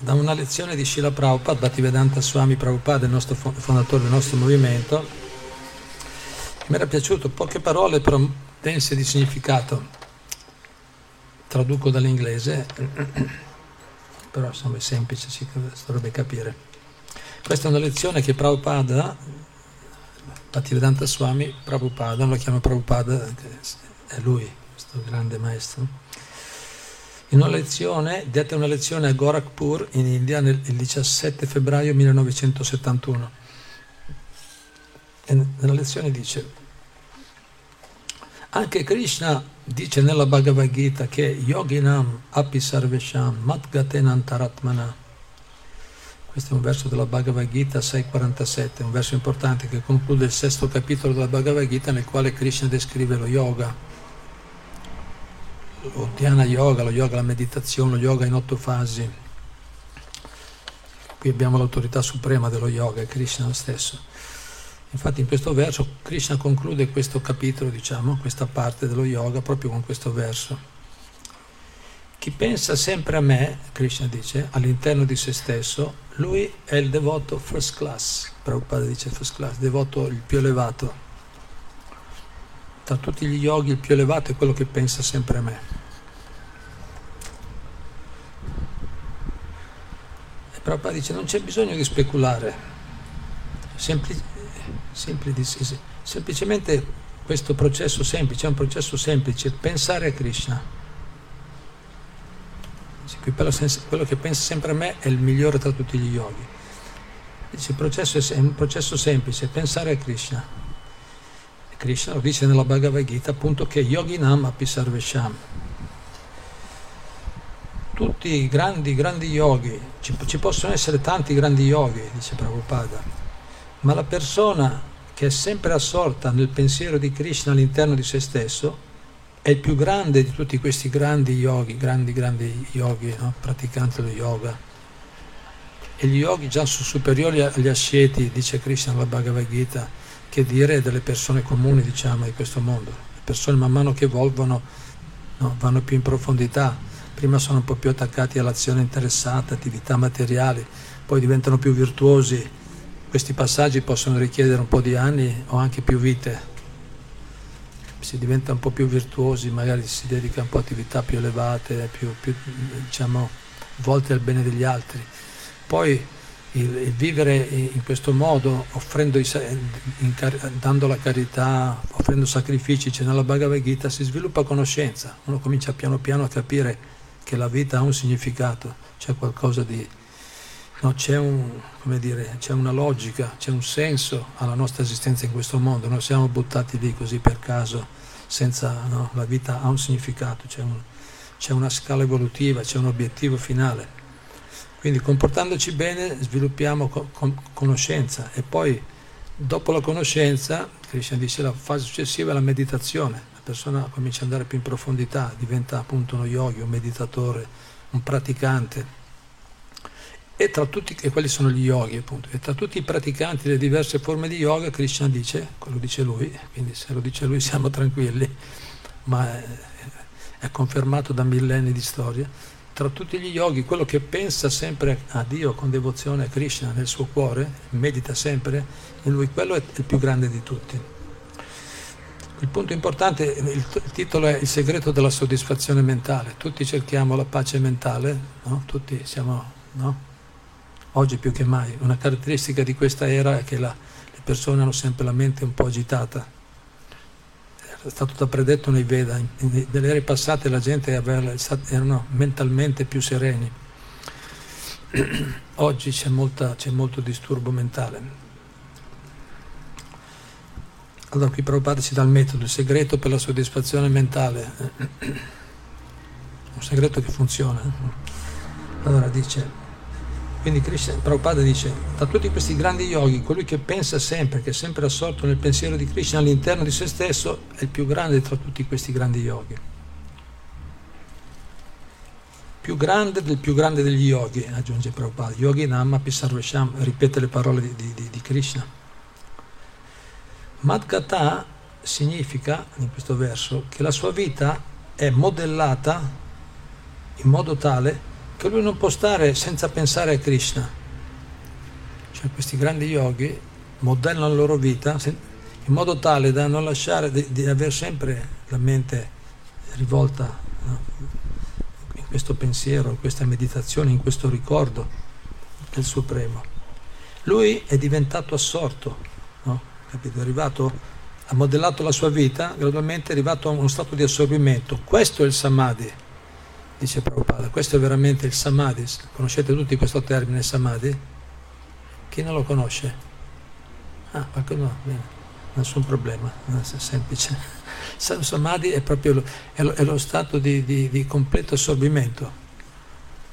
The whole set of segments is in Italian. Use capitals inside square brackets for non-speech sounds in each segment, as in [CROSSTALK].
da una lezione di Srila Prabhupada, Bhaktivedanta Swami Prabhupada, il nostro fondatore del nostro movimento. Mi era piaciuto, poche parole però dense di significato. Traduco dall'inglese, [CLEARS THROAT] però insomma è semplice, si dovrebbe capire. Questa è una lezione che Prabhupada, Bhaktivedanta Swami Prabhupada, lo chiama Prabhupada, è lui, questo grande maestro in una lezione, dette una lezione a Gorakhpur in India nel, il 17 febbraio 1971. E nella lezione dice, anche Krishna dice nella Bhagavad Gita che Yoginam api sarvesham matgatenantaratmana. Questo è un verso della Bhagavad Gita 6.47, un verso importante che conclude il sesto capitolo della Bhagavad Gita nel quale Krishna descrive lo yoga lo Dhyana Yoga, lo yoga, la meditazione, lo yoga in otto fasi. Qui abbiamo l'autorità suprema dello yoga, Krishna stesso. Infatti in questo verso Krishna conclude questo capitolo, diciamo, questa parte dello yoga proprio con questo verso. Chi pensa sempre a me, Krishna dice, all'interno di se stesso, lui è il devoto first class. Prabhupada dice first class, devoto il più elevato tra tutti gli yogi il più elevato è quello che pensa sempre a me. E Prabhupada dice non c'è bisogno di speculare, Sempli, semplici, semplicemente questo processo semplice è un processo semplice, pensare a Krishna. Quello che pensa sempre a me è il migliore tra tutti gli yogi. Il processo è un processo semplice, pensare a Krishna. Krishna lo dice nella Bhagavad Gita appunto che Yoginam api sarvesham. Tutti i grandi, grandi yogi, ci, ci possono essere tanti grandi yogi, dice Prabhupada, ma la persona che è sempre assorta nel pensiero di Krishna all'interno di se stesso è il più grande di tutti questi grandi yogi, grandi, grandi yogi, no? praticanti dello yoga. E gli yogi già sono superiori agli asceti, dice Krishna nella Bhagavad Gita, che dire delle persone comuni diciamo, di questo mondo. Le persone man mano che evolvono no, vanno più in profondità, prima sono un po' più attaccati all'azione interessata, attività materiali, poi diventano più virtuosi. Questi passaggi possono richiedere un po' di anni o anche più vite. Si diventa un po' più virtuosi, magari si dedica un po' a attività più elevate, più, più diciamo, volte al bene degli altri. Poi il, il vivere in questo modo, in, dando la carità, offrendo sacrifici, c'è nella Bhagavad Gita, si sviluppa conoscenza, uno comincia piano piano a capire che la vita ha un significato, c'è qualcosa di... No, c'è, un, dire, c'è una logica, c'è un senso alla nostra esistenza in questo mondo, non siamo buttati lì così per caso, senza, no, la vita ha un significato, c'è, un, c'è una scala evolutiva, c'è un obiettivo finale. Quindi comportandoci bene sviluppiamo con conoscenza. E poi dopo la conoscenza, Krishna dice la fase successiva è la meditazione, la persona comincia ad andare più in profondità, diventa appunto uno yogi, un meditatore, un praticante. E tra tutti, e quelli sono gli yogi appunto, e tra tutti i praticanti delle diverse forme di yoga Krishna dice, quello dice lui, quindi se lo dice lui [LAUGHS] siamo tranquilli, ma è, è confermato da millenni di storia, tra tutti gli yogi, quello che pensa sempre a Dio con devozione a Krishna nel suo cuore, medita sempre in lui, quello è il più grande di tutti. Il punto importante, il, titolo è Il segreto della soddisfazione mentale. Tutti cerchiamo la pace mentale, no? tutti siamo, no? oggi più che mai. Una caratteristica di questa era è che la, le persone hanno sempre la mente un po' agitata è stato da predetto nei Veda, nelle ere passate la gente aveva, erano mentalmente più sereni, [CLEARS THROAT] oggi c'è, molta, c'è molto disturbo mentale. Allora qui Prabhupada ci dà il metodo, il segreto per la soddisfazione mentale, [CLEARS THROAT] un segreto che funziona. Allora dice, quindi Krishna, Prabhupada dice, da tutti questi grandi yogi, colui che pensa sempre, che è sempre assorto nel pensiero di Krishna all'interno di se stesso, è il più grande tra tutti questi grandi yogi. Più grande del più grande degli yogi, aggiunge Prabhupada. Yogi Nama Pisarvesham, ripete le parole di, di, di Krishna. Madgata significa, in questo verso, che la sua vita è modellata in modo tale che lui non può stare senza pensare a Krishna. Cioè questi grandi yogi modellano la loro vita in modo tale da non lasciare di, di avere sempre la mente rivolta no? in questo pensiero, in questa meditazione, in questo ricordo del Supremo. Lui è diventato assorto, no? Capito? È arrivato, ha modellato la sua vita, gradualmente è arrivato a uno stato di assorbimento. Questo è il samadhi dice Prabhupada, questo è veramente il samadhi, conoscete tutti questo termine samadhi? Chi non lo conosce? Ah, qualcuno, bene, nessun problema, è semplice. [LAUGHS] Samadhi è proprio lo, è lo, è lo stato di, di, di, completo assorbimento,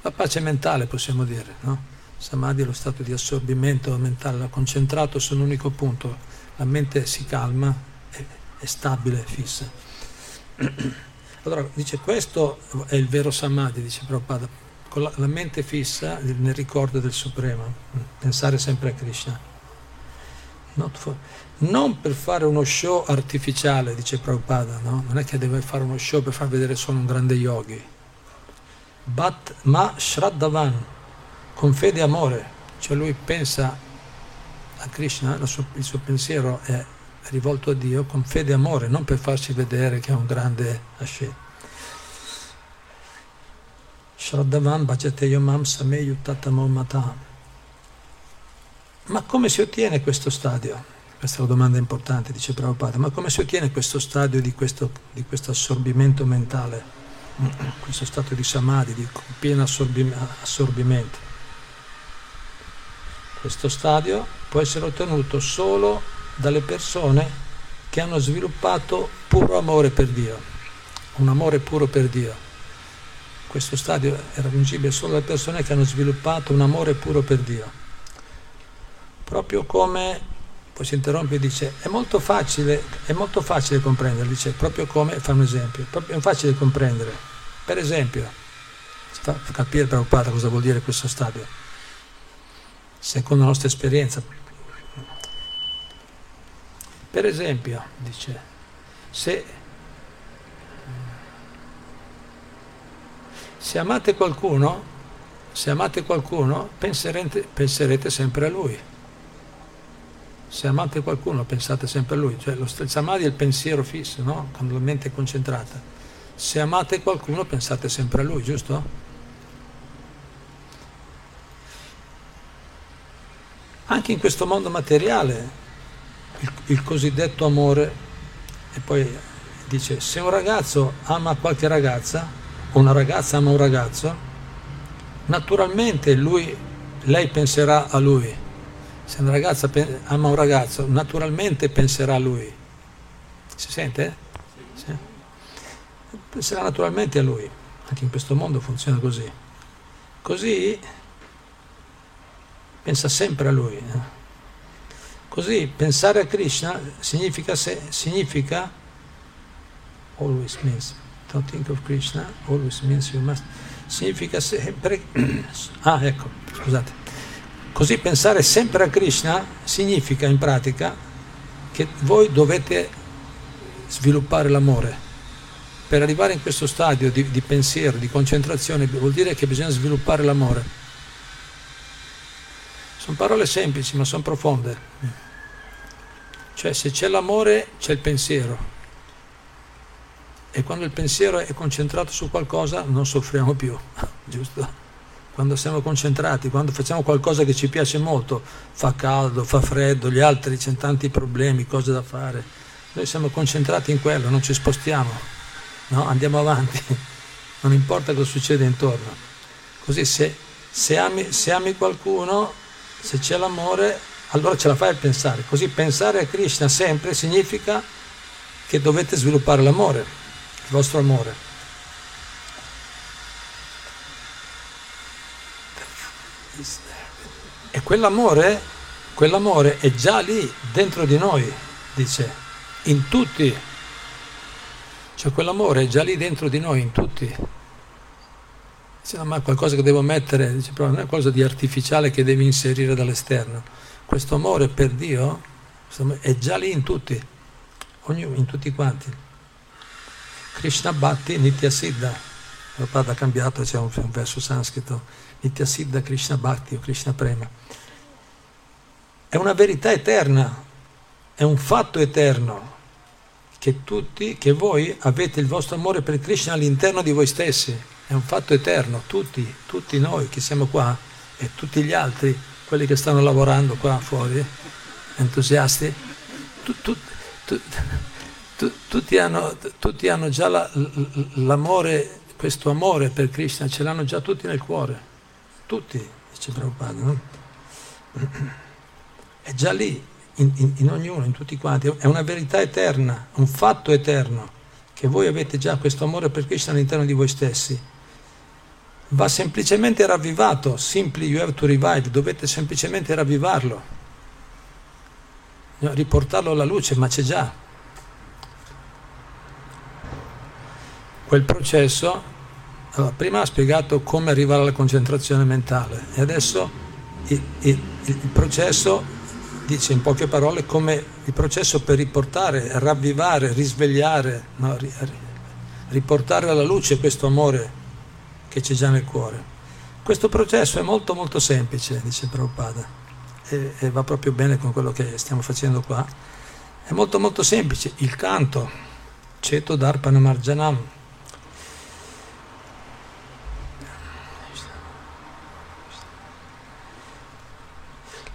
la pace mentale possiamo dire, no? Samadhi è lo stato di assorbimento mentale, concentrato su un unico punto, la mente si calma, è, è stabile, è fissa. [CLEARS THROAT] Allora, dice questo è il vero samadhi, dice Prabhupada, con la, la mente fissa nel ricordo del Supremo, pensare sempre a Krishna. For, non per fare uno show artificiale, dice Prabhupada, no? non è che deve fare uno show per far vedere solo un grande yogi, But, ma Shraddhavan, con fede e amore, cioè lui pensa a Krishna, sua, il suo pensiero è rivolto a Dio con fede e amore, non per farsi vedere che è un grande Hashem. Shraddavan Bhajateyomam Sameyuttatamom Mata. Ma come si ottiene questo stadio? Questa è una domanda importante, dice Prabhupada. Ma come si ottiene questo stadio di questo, di questo assorbimento mentale, questo stato di samadhi, di pieno assorbimento? Questo stadio può essere ottenuto solo dalle persone che hanno sviluppato puro amore per Dio, un amore puro per Dio. Questo stadio è raggiungibile solo dalle persone che hanno sviluppato un amore puro per Dio. Proprio come, poi si interrompe e dice, è molto facile, è molto facile comprendere, dice, proprio come, fa un esempio, è facile comprendere. Per esempio, fa capire preoccupata cosa vuol dire questo stadio. Secondo la nostra esperienza, per esempio, dice, se, se amate qualcuno, se amate qualcuno, penserete, penserete sempre a lui. Se amate qualcuno, pensate sempre a lui. Cioè, lo, samadhi è il pensiero fisso, no? Quando la mente è concentrata. Se amate qualcuno, pensate sempre a lui, giusto? Anche in questo mondo materiale il cosiddetto amore e poi dice se un ragazzo ama qualche ragazza o una ragazza ama un ragazzo naturalmente lui, lei penserà a lui se una ragazza ama un ragazzo naturalmente penserà a lui si sente? Sì. penserà naturalmente a lui anche in questo mondo funziona così così pensa sempre a lui eh? Così pensare a Krishna significa, se, significa always means, don't think of Krishna, always means you must, significa sempre, [CLEARS THROAT] ah ecco, scusate, così pensare sempre a Krishna significa in pratica che voi dovete sviluppare l'amore. Per arrivare in questo stadio di, di pensiero, di concentrazione, vuol dire che bisogna sviluppare l'amore. Sono parole semplici ma sono profonde. Cioè se c'è l'amore c'è il pensiero e quando il pensiero è concentrato su qualcosa non soffriamo più, [LAUGHS] giusto? Quando siamo concentrati, quando facciamo qualcosa che ci piace molto, fa caldo, fa freddo, gli altri c'è tanti problemi, cose da fare, noi siamo concentrati in quello, non ci spostiamo, no? andiamo avanti, [LAUGHS] non importa cosa succede intorno. Così se, se, ami, se ami qualcuno, se c'è l'amore, allora ce la fai a pensare. Così pensare a Krishna sempre significa che dovete sviluppare l'amore, il vostro amore. E quell'amore, quell'amore è già lì, dentro di noi, dice, in tutti. Cioè quell'amore è già lì dentro di noi, in tutti. Dice, no, ma è qualcosa che devo mettere, dice, però non è qualcosa di artificiale che devi inserire dall'esterno questo amore per Dio è già lì in tutti, in tutti quanti. Krishna Bhatti Nitya Siddha, Prabhupada ha cambiato, c'è un, un verso sanscrito, Nitya Siddha Krishna Bhakti o Krishna Prema. È una verità eterna, è un fatto eterno che tutti, che voi avete il vostro amore per Krishna all'interno di voi stessi. È un fatto eterno, tutti, tutti noi che siamo qua e tutti gli altri, quelli che stanno lavorando qua fuori, entusiasti, tu, tu, tu, tutti, hanno, tutti, hanno, già la, l'amore questo amore per Krishna ce l'hanno già tutti nel cuore, tutti, dice Prabhupada, no? È già lì, in, in, in, ognuno, in tutti quanti, è una verità eterna, un fatto eterno, che voi avete già questo amore per Krishna all'interno di voi stessi. Va semplicemente ravvivato, simply you have to revive, dovete semplicemente ravvivarlo, riportarlo alla luce, ma c'è già. quel processo, allora, prima ha spiegato come arrivare alla concentrazione mentale. E adesso il, il, il processo dice in poche parole come il processo per riportare, ravvivare, risvegliare, no, riportare alla luce questo amore che c'è già nel cuore. Questo processo è molto molto semplice, dice Prabhupada, e, e va proprio bene con quello che stiamo facendo qua. È molto molto semplice, il canto, Ceto Darpana Marjanam,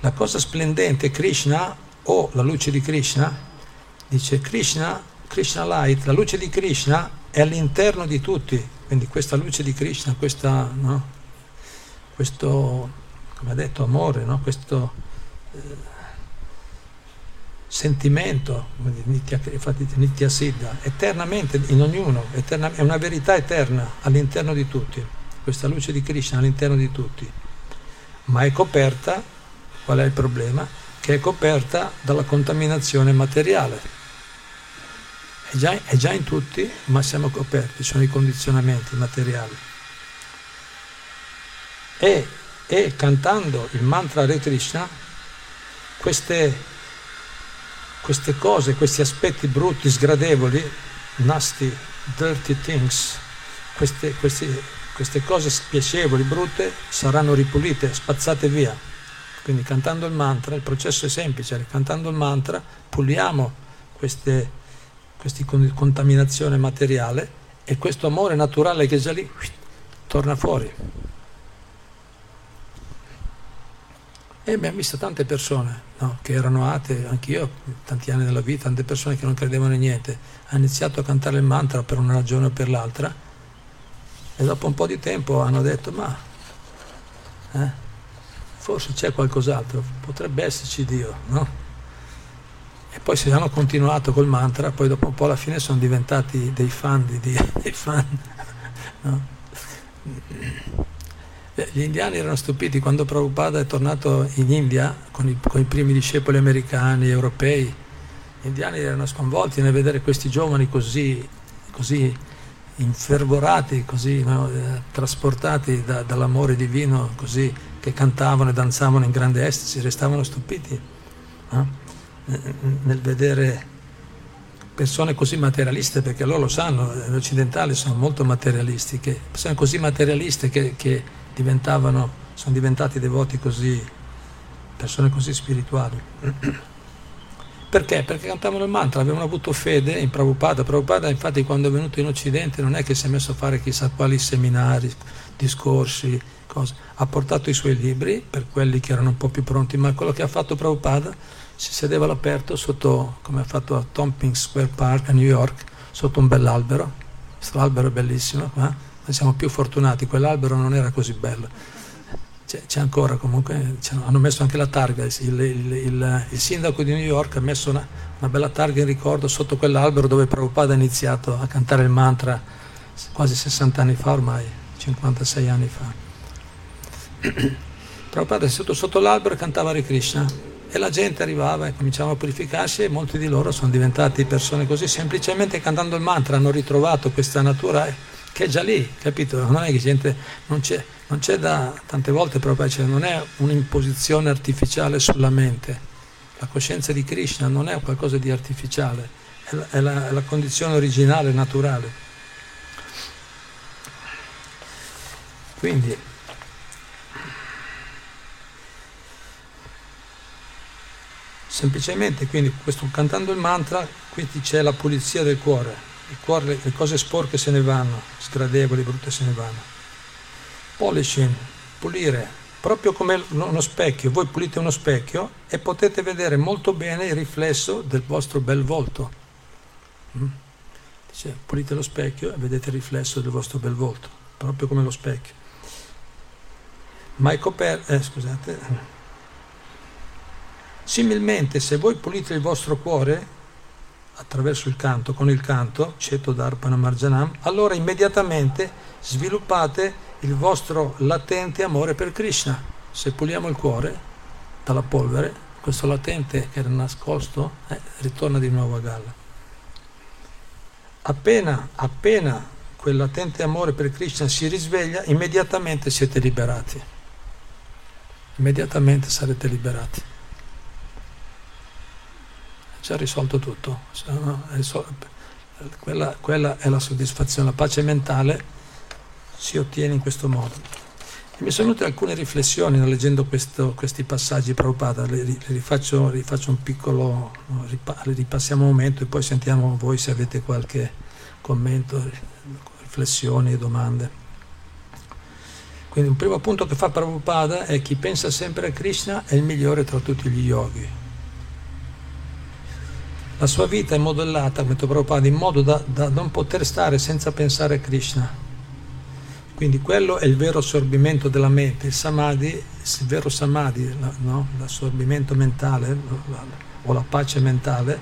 La cosa splendente, Krishna o la luce di Krishna, dice Krishna, Krishna Light, la luce di Krishna è all'interno di tutti, quindi questa luce di Krishna, questa, no? questo, come ha detto, amore, no? questo eh, sentimento, infatti Nitya Siddha, eternamente in ognuno, è una verità eterna all'interno di tutti, questa luce di Krishna all'interno di tutti, ma è coperta Qual è il problema? Che è coperta dalla contaminazione materiale. È già, è già in tutti, ma siamo coperti, sono i condizionamenti materiali. E, e cantando il mantra Hare Krishna, queste, queste cose, questi aspetti brutti, sgradevoli, nasty, dirty things, queste, queste, queste cose spiacevoli, brutte, saranno ripulite, spazzate via. Quindi cantando il mantra, il processo è semplice, cantando il mantra puliamo queste, queste contaminazione materiale e questo amore naturale che è già lì torna fuori. E abbiamo visto tante persone no, che erano ate, anch'io, tanti anni della vita, tante persone che non credevano in niente, hanno iniziato a cantare il mantra per una ragione o per l'altra e dopo un po' di tempo hanno detto ma eh, forse c'è qualcos'altro, potrebbe esserci Dio, no? E poi se hanno continuato col mantra, poi dopo un po' alla fine sono diventati dei fan di Dio, [LAUGHS] dei fan, no? Gli indiani erano stupiti quando Prabhupada è tornato in India con i, con i primi discepoli americani, europei, gli indiani erano sconvolti nel vedere questi giovani così, così infervorati, così no? eh, trasportati da, dall'amore divino, così che cantavano e danzavano in grande estasi, restavano stupiti no? Nel vedere persone così materialiste, perché loro lo sanno, gli occidentali sono molto materialisti, che, sono così materialiste che, che sono diventati devoti così, persone così spirituali. Perché? Perché cantavano il mantra, avevano avuto fede in Prabhupada. Prabhupada infatti quando è venuto in Occidente non è che si è messo a fare chissà quali seminari, discorsi, cose. Ha portato i suoi libri per quelli che erano un po' più pronti, ma quello che ha fatto Prabhupada si sedeva all'aperto sotto, come ha fatto a Tompkins Square Park a New York, sotto un bell'albero. Questo albero è bellissimo, ma noi siamo più fortunati, quell'albero non era così bello. C'è, c'è ancora comunque, hanno messo anche la targa, il, il, il, il, sindaco di New York ha messo una, una bella targa in ricordo sotto quell'albero dove Prabhupada ha iniziato a cantare il mantra quasi 60 anni fa ormai, 56 anni fa. [COUGHS] Prabhupada è seduto sotto l'albero e cantava Hare Krishna e la gente arrivava e cominciava a purificarsi e molti di loro sono diventati persone così, semplicemente cantando il mantra hanno ritrovato questa natura che è già lì, capito? Non è che gente, non c'è, non c'è da, tante volte proprio, cioè non è un'imposizione artificiale sulla mente. La coscienza di Krishna non è qualcosa di artificiale, è la, è la, è la condizione originale, naturale. Quindi semplicemente quindi questo, cantando il mantra qui c'è la pulizia del cuore. Cuore le cose sporche se ne vanno sgradevoli brutte se ne vanno. Polishing pulire proprio come uno specchio. Voi pulite uno specchio e potete vedere molto bene il riflesso del vostro bel volto. Mm? Dice, pulite lo specchio e vedete il riflesso del vostro bel volto proprio come lo specchio. Ma è coperto eh, scusate Similmente, se voi pulite il vostro cuore attraverso il canto, con il canto, Ceto Darpana Marjanam, allora immediatamente sviluppate il vostro latente amore per Krishna. Se puliamo il cuore dalla polvere, questo latente che era nascosto eh, ritorna di nuovo a galla. Appena, appena quel latente amore per Krishna si risveglia, immediatamente siete liberati. Immediatamente sarete liberati ci ha risolto tutto. Quella, quella, è la soddisfazione, la pace mentale si ottiene in questo modo. E mi sono venute alcune riflessioni leggendo questo, questi passaggi Prabhupada, le, le rifaccio, rifaccio, un piccolo, le ripassiamo un momento e poi sentiamo voi se avete qualche commento, riflessioni domande. Quindi un primo punto che fa Prabhupada è chi pensa sempre a Krishna è il migliore tra tutti gli yogi la sua vita è modellata, come Prabhupada, in modo da, da non poter stare senza pensare a Krishna. Quindi quello è il vero assorbimento della mente, il samadhi, il vero samadhi, no? l'assorbimento mentale o la pace mentale,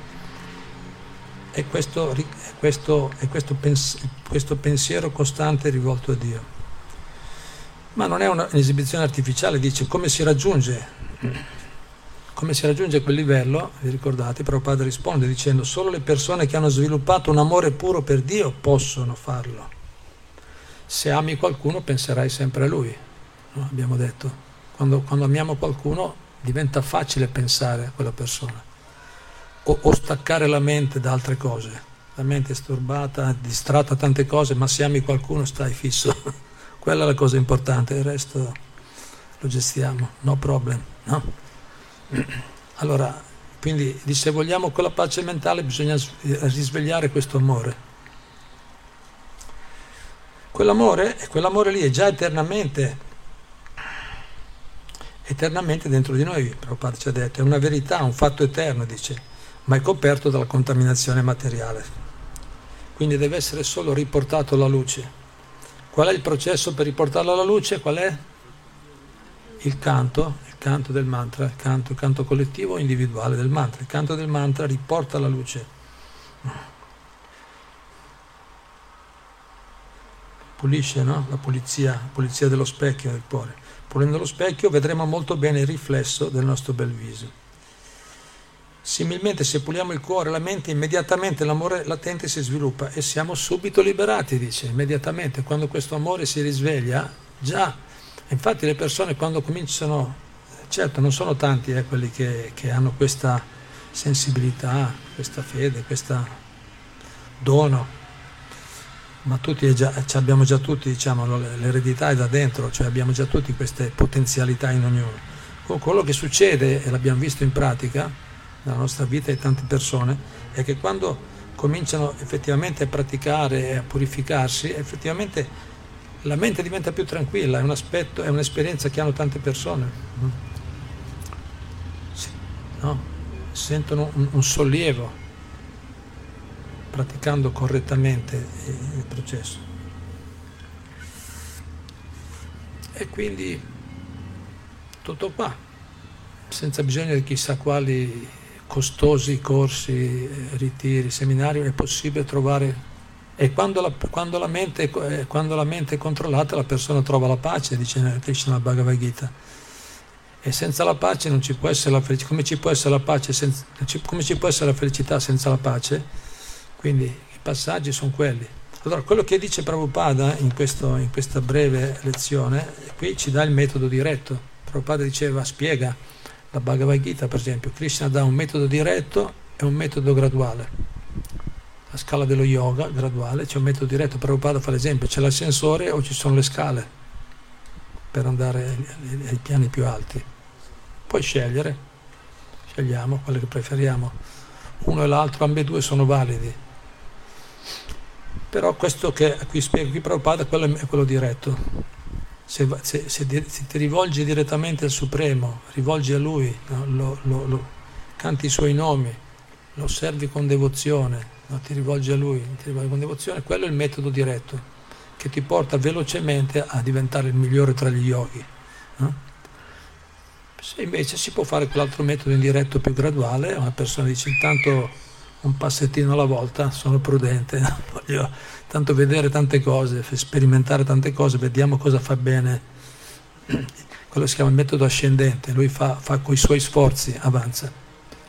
è questo, è questo, è questo, pens- questo pensiero costante rivolto a Dio. Ma non è un'esibizione artificiale, dice come si raggiunge come si raggiunge quel livello? Vi ricordate? Prabhupada risponde dicendo solo le persone che hanno sviluppato un amore puro per Dio possono farlo. Se ami qualcuno penserai sempre a Lui, no? abbiamo detto. Quando, quando, amiamo qualcuno diventa facile pensare a quella persona o, o staccare la mente da altre cose. La mente è sturbata, distratta da tante cose, ma se ami qualcuno stai fisso. [LAUGHS] Quella è la cosa importante, il resto lo gestiamo, no problem. No? Allora, quindi se vogliamo quella pace mentale bisogna risvegliare questo amore. Quell'amore, quell'amore lì è già eternamente, eternamente dentro di noi, Prabhupada ci ha detto, è una verità, un fatto eterno, dice, ma è coperto dalla contaminazione materiale. Quindi deve essere solo riportato alla luce. Qual è il processo per riportarlo alla luce? Qual è? Il canto, canto del mantra, il canto, canto collettivo o individuale del mantra. Il canto del mantra riporta la luce. Pulisce no? la pulizia, pulizia dello specchio del cuore. Pulendo lo specchio vedremo molto bene il riflesso del nostro bel viso. Similmente se puliamo il cuore e la mente, immediatamente l'amore latente si sviluppa e siamo subito liberati, dice, immediatamente. Quando questo amore si risveglia, già. Infatti le persone quando cominciano Certo, non sono tanti eh, quelli che, che, hanno questa sensibilità, questa fede, questo dono, ma tutti già, abbiamo già tutti, diciamo, l'eredità è da dentro, cioè abbiamo già tutti queste potenzialità in ognuno. Quello che succede, e l'abbiamo visto in pratica, nella nostra vita di tante persone, è che quando cominciano effettivamente a praticare e a purificarsi, effettivamente la mente diventa più tranquilla, è un aspetto, è un'esperienza che hanno tante persone no? sentono un, un sollievo praticando correttamente il processo. E quindi tutto qua, senza bisogno di chissà quali costosi corsi, ritiri, seminari, è possibile trovare... E quando la, quando la, mente, quando la mente è controllata la persona trova la pace, dice Krishna Bhagavad Gita e senza la pace non ci può essere la felicità. Come ci può essere la pace senza, come ci può essere la felicità senza la pace? Quindi i passaggi sono quelli. Allora, quello che dice Prabhupada in, questo, in questa breve lezione, qui ci dà il metodo diretto. Prabhupada diceva, spiega la Bhagavad Gita, per esempio, Krishna dà un metodo diretto e un metodo graduale. La scala dello yoga graduale, c'è un metodo diretto, Prabhupada fa l'esempio, c'è l'ascensore o ci sono le scale per andare ai piani più alti. Puoi scegliere, scegliamo quello che preferiamo. Uno e l'altro, ambedue sono validi. Però questo che qui spiego qui Prabhupada quello è quello diretto. Se, se, se, se, ti rivolgi direttamente al Supremo, rivolgi a Lui, no? lo, lo, lo, canti i Suoi nomi, lo osservi con devozione, no? ti rivolgi a Lui, ti rivolgi con devozione, quello è il metodo diretto che ti porta velocemente a diventare il migliore tra gli yogi. No? Se invece si può fare quell'altro metodo indiretto più graduale, una persona dice intanto un passettino alla volta, sono prudente, [LAUGHS] voglio tanto vedere tante cose, sperimentare tante cose, vediamo cosa fa bene. [CLEARS THROAT] Quello si chiama il metodo ascendente, lui fa, fa con i suoi sforzi, avanza.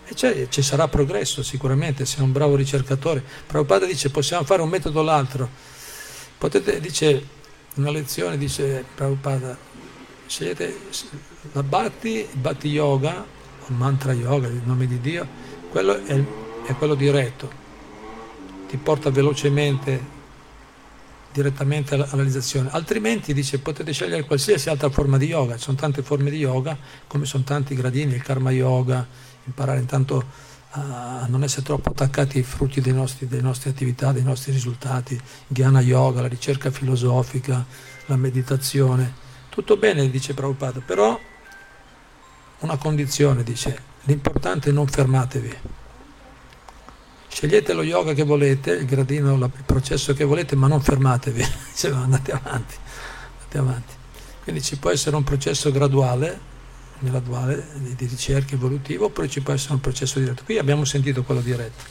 E ci sarà progresso sicuramente, se è un bravo ricercatore. Prabhupada dice possiamo fare un metodo o l'altro, Potete, dice, una lezione dice Prabhupada, scegliete la Bhatti, Bhatti Yoga, o Mantra Yoga, il nome di Dio, quello è, è quello diretto, ti porta velocemente direttamente alla realizzazione. Altrimenti dice potete scegliere qualsiasi altra forma di yoga, ci sono tante forme di yoga, come sono tanti gradini, il karma yoga, imparare intanto a non essere troppo attaccati ai frutti delle nostre attività, dei nostri risultati, Dhyana Yoga, la ricerca filosofica, la meditazione. Tutto bene, dice Prabhupada, però una condizione, dice, l'importante è non fermatevi. Scegliete lo yoga che volete, il gradino, il processo che volete, ma non fermatevi, [LAUGHS] andate avanti, andate avanti. Quindi ci può essere un processo graduale, nella di ricerca evolutiva oppure ci può essere un processo diretto. Qui abbiamo sentito quello diretto.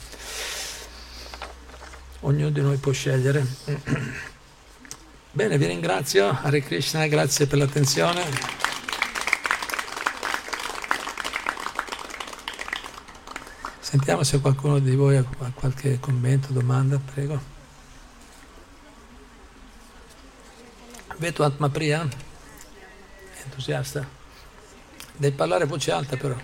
Ognuno di noi può scegliere. [CLEARS THROAT] Bene, vi ringrazio. Hare Krishna, grazie per l'attenzione. Sentiamo se qualcuno di voi ha qualche commento, domanda, prego. Vedo Atma Priya? Entusiasta? Devi parlare a voce alta però.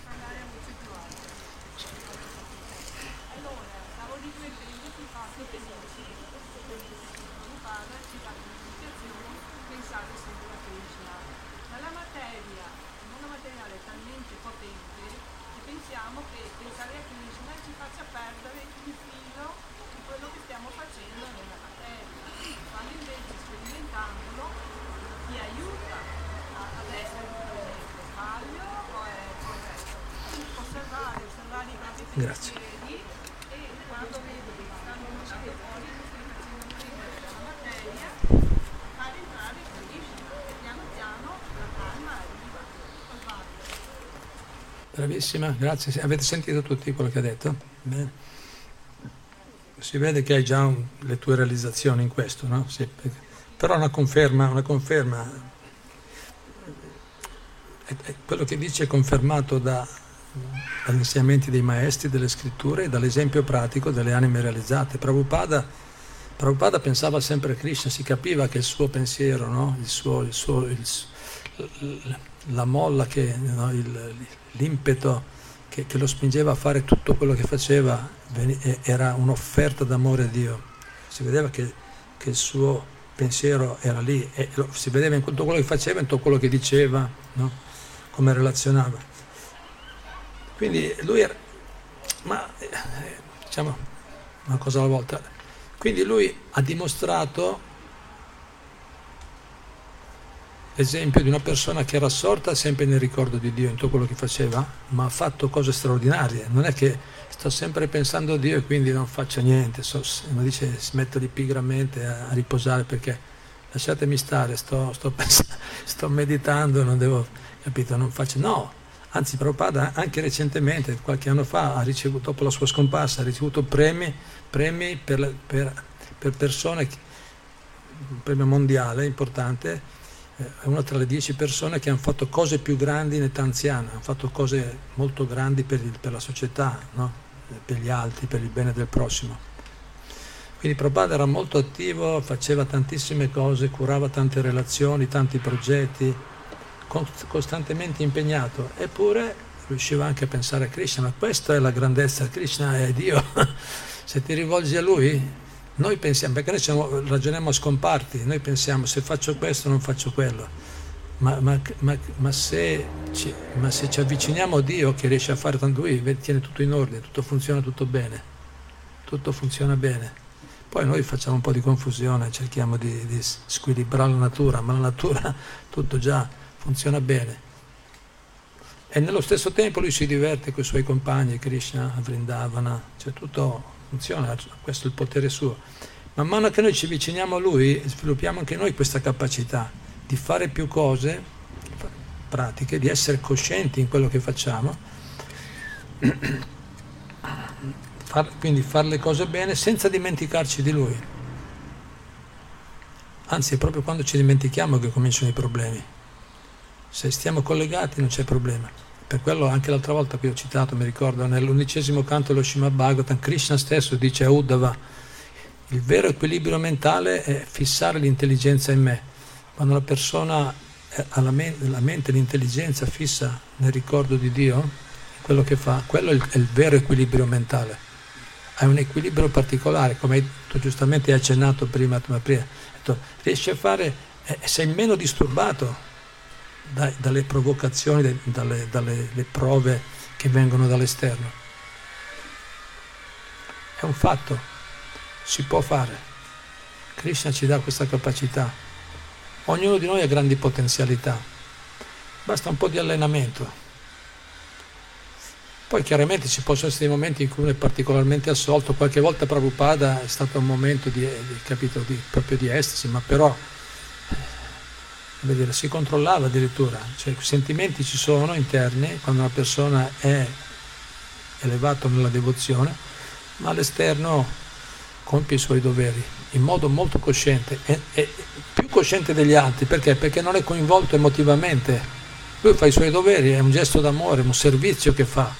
Bravissima, grazie. Avete sentito tutti quello che ha detto? Bene. Si vede che hai già un, le tue realizzazioni in questo, no? Sì, però una conferma, una conferma, quello che dice è confermato da dagli insegnamenti dei maestri, delle scritture e dall'esempio pratico delle anime realizzate. Prabhupada, Prabhupada pensava sempre a Krishna, si capiva che il suo pensiero, no? il suo, il suo, il, la molla, che, no? l'impeto che, che, lo spingeva a fare tutto quello che faceva era un'offerta d'amore a Dio. Si vedeva che, che il suo pensiero era lì e si vedeva in tutto quello che faceva, in tutto quello che diceva, no? come relazionava. Quindi lui era, ma diciamo una cosa alla volta, quindi lui ha dimostrato l'esempio di una persona che era assorta sempre nel ricordo di Dio in tutto quello che faceva, ma ha fatto cose straordinarie. Non è che sto sempre pensando a Dio e quindi non faccio niente, so, non dice smetto di pigramente a, a, riposare perché lasciatemi stare, sto, sto, [LAUGHS] sto meditando, non devo, capito, non faccio, no, Anzi, Prabhupada anche recentemente, qualche anno fa, ricevuto, dopo la sua scomparsa, ha ricevuto premi, premi per, per, per, persone, un premio mondiale importante, è una tra le dieci persone che hanno fatto cose più grandi in età anziana, hanno fatto cose molto grandi per, il, per la società, no? per gli altri, per il bene del prossimo. Quindi Prabhupada era molto attivo, faceva tantissime cose, curava tante relazioni, tanti progetti, costantemente impegnato, eppure riusciva anche a pensare a Krishna, questa è la grandezza, Krishna è Dio, [LAUGHS] se ti rivolgi a Lui, noi pensiamo, perché noi siamo, ragioniamo a scomparti, noi pensiamo se faccio questo non faccio quello, ma, ma, ma, se ci, ma se ci avviciniamo a Dio che riesce a fare tanto lui, tiene tutto in ordine, tutto funziona tutto bene, tutto funziona bene. Poi noi facciamo un po' di confusione, cerchiamo di, di squilibrare la natura, ma la natura [LAUGHS] tutto già funziona bene. E nello stesso tempo lui si diverte con i suoi compagni, Krishna, Vrindavana, cioè tutto funziona, questo è il potere suo. Man mano che noi ci avviciniamo a lui, sviluppiamo anche noi questa capacità di fare più cose pratiche, di essere coscienti in quello che facciamo, [CLEARS THROAT] far, quindi fare le cose bene senza dimenticarci di lui. Anzi, è proprio quando ci dimentichiamo che cominciano i problemi. Se stiamo collegati non c'è problema. Per quello anche l'altra volta che ho citato, mi ricordo, nell'undicesimo canto dello Srimad Bhagavatam, Krishna stesso dice a Uddhava, il vero equilibrio mentale è fissare l'intelligenza in me. Quando la persona ha la mente, la mente l'intelligenza fissa nel ricordo di Dio, quello che fa, quello è il, è il vero equilibrio mentale. Hai un equilibrio particolare, come tu giustamente hai accennato prima, prima riesci a fare, eh, sei meno disturbato dai, dalle provocazioni, dalle, dalle prove che vengono dall'esterno. È un fatto, si può fare. Krishna ci dà questa capacità. Ognuno di noi ha grandi potenzialità, basta un po' di allenamento. Poi chiaramente ci possono essere dei momenti in cui uno è particolarmente assolto, qualche volta Prabhupada è stato un momento di, di, capito, di, proprio di estasi, ma però dire, si controllava addirittura, cioè i sentimenti ci sono interni quando una persona è elevato nella devozione, ma all'esterno compie i suoi doveri in modo molto cosciente, e, e più cosciente degli altri, perché? Perché non è coinvolto emotivamente, lui fa i suoi doveri, è un gesto d'amore, un servizio che fa,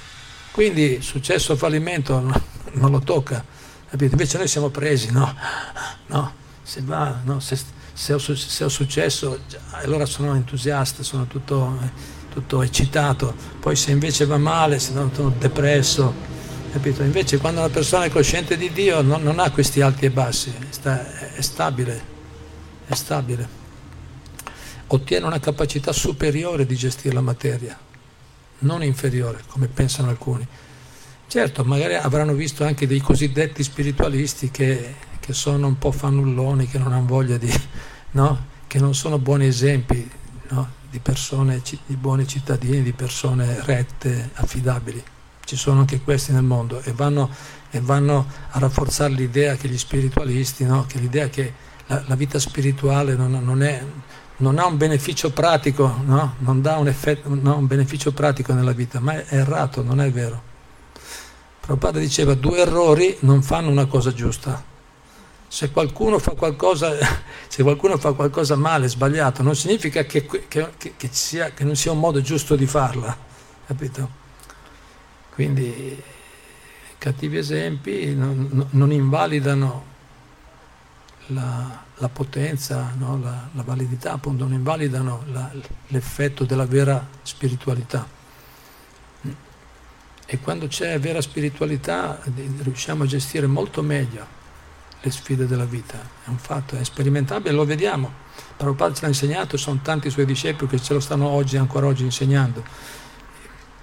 quindi successo o fallimento no, [LAUGHS] non lo tocca, capito? invece noi siamo presi, no, no, se va, no, se, se ho, se ho successo, allora sono entusiasta, sono tutto, tutto, eccitato, poi se invece va male, sono depresso, capito? Invece quando una persona è cosciente di Dio non, non ha questi alti e bassi, sta, è stabile, è stabile, ottiene una capacità superiore di gestire la materia, non inferiore, come pensano alcuni. Certo, magari avranno visto anche dei cosiddetti spiritualisti che che sono un po' fannulloni, che non hanno voglia di, no? che non sono buoni esempi no? di persone, di buoni cittadini, di persone rette, affidabili. Ci sono anche questi nel mondo e vanno, e vanno a rafforzare l'idea che gli spiritualisti, no? che l'idea che la, la vita spirituale non, non, è, non, ha un beneficio pratico, non dà un, effetto, un beneficio pratico nella vita, ma è errato, non è vero. Prabhupada diceva due errori non fanno una cosa giusta se qualcuno fa qualcosa, [LAUGHS] qualcuno fa qualcosa male, sbagliato, non significa che, che, che, sia, che, non sia un modo giusto di farla, capito? Quindi cattivi esempi non, non invalidano la, la potenza, no? la, la, validità, appunto, non invalidano la, l'effetto della vera spiritualità. E quando c'è vera spiritualità riusciamo a gestire molto meglio le sfide della vita, è un fatto, è sperimentabile, lo vediamo. Prabhupada ce l'ha insegnato, sono tanti suoi discepoli che ce lo stanno oggi, ancora oggi insegnando.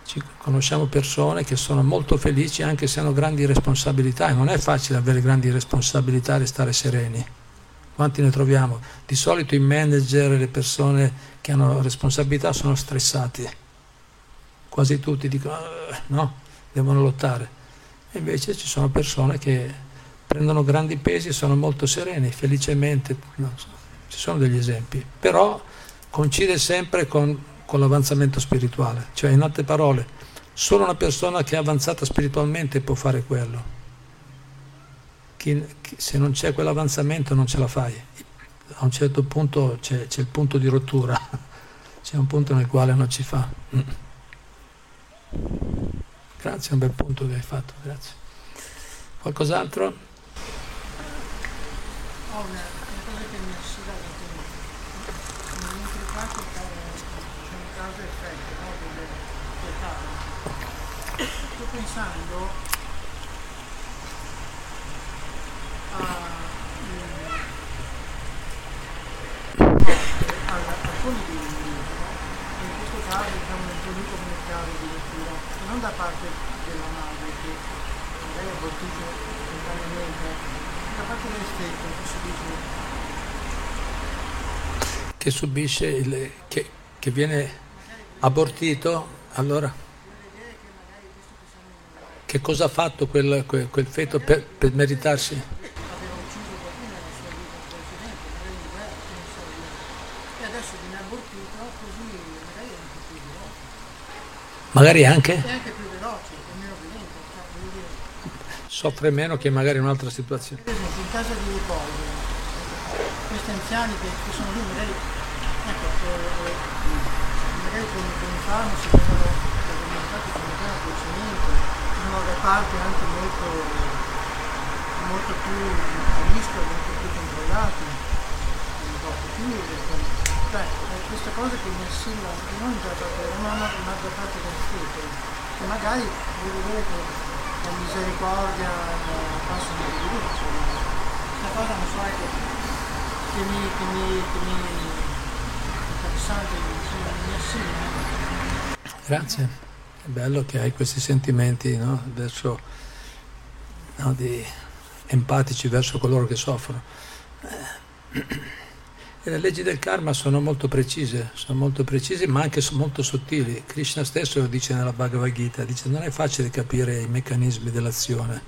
Ci conosciamo persone che sono molto felici anche se hanno grandi responsabilità e non è facile avere grandi responsabilità e restare sereni. Quanti ne troviamo? Di solito i manager e le persone che hanno responsabilità sono stressati. Quasi tutti dicono no, devono lottare. E invece ci sono persone che prendono grandi pesi e sono molto sereni, felicemente, no, ci sono degli esempi, però coincide sempre con, con l'avanzamento spirituale, cioè in altre parole, solo una persona che è avanzata spiritualmente può fare quello. Chi, chi, se non c'è quell'avanzamento non ce la fai. A un certo punto c'è, c'è il punto di rottura, [LAUGHS] c'è un punto nel quale non ci fa. Grazie, un bel punto che hai fatto, grazie. Qualcos'altro? Ho una, una cosa che mi assida da tempo. Mi è intricato per diciamo, causa e effetto no? delle, delle tavole. Sto pensando a, a, alcuni dei venuto come chiave di lettura, non da parte della madre che magari abortisce spontaneamente, che subisce il, che, che viene abortito, allora? Che cosa ha fatto quel, quel, quel feto per, per meritarsi? aveva ucciso qualcuno nella sua vita precedente, magari in soffre meno che magari in un'altra situazione. per esempio in casa di riposo, questi anziani che, sono lì, magari, ecco, eh, magari con, con i farmaci vengono alimentati con un piano dolcemente, sono reparti anche molto, molto più a rischio, molto più controllati, un po' più chiuse, con- cioè eh, queste cose che mi assimilano non già da parte ma da parte del feto, che magari vuol dire che la misericordia eh, passano di lui. Questa cosa non so, ecco, che mi, che mi, che mi interessante, insomma, mi assimila. Grazie, è bello che hai questi sentimenti no? verso, no, di, empatici verso coloro che soffrono. [CLEARS THROAT] Le leggi del karma sono molto precise, sono molto precise ma anche molto sottili. Krishna stesso lo dice nella Bhagavad Gita, dice non è facile capire i meccanismi dell'azione,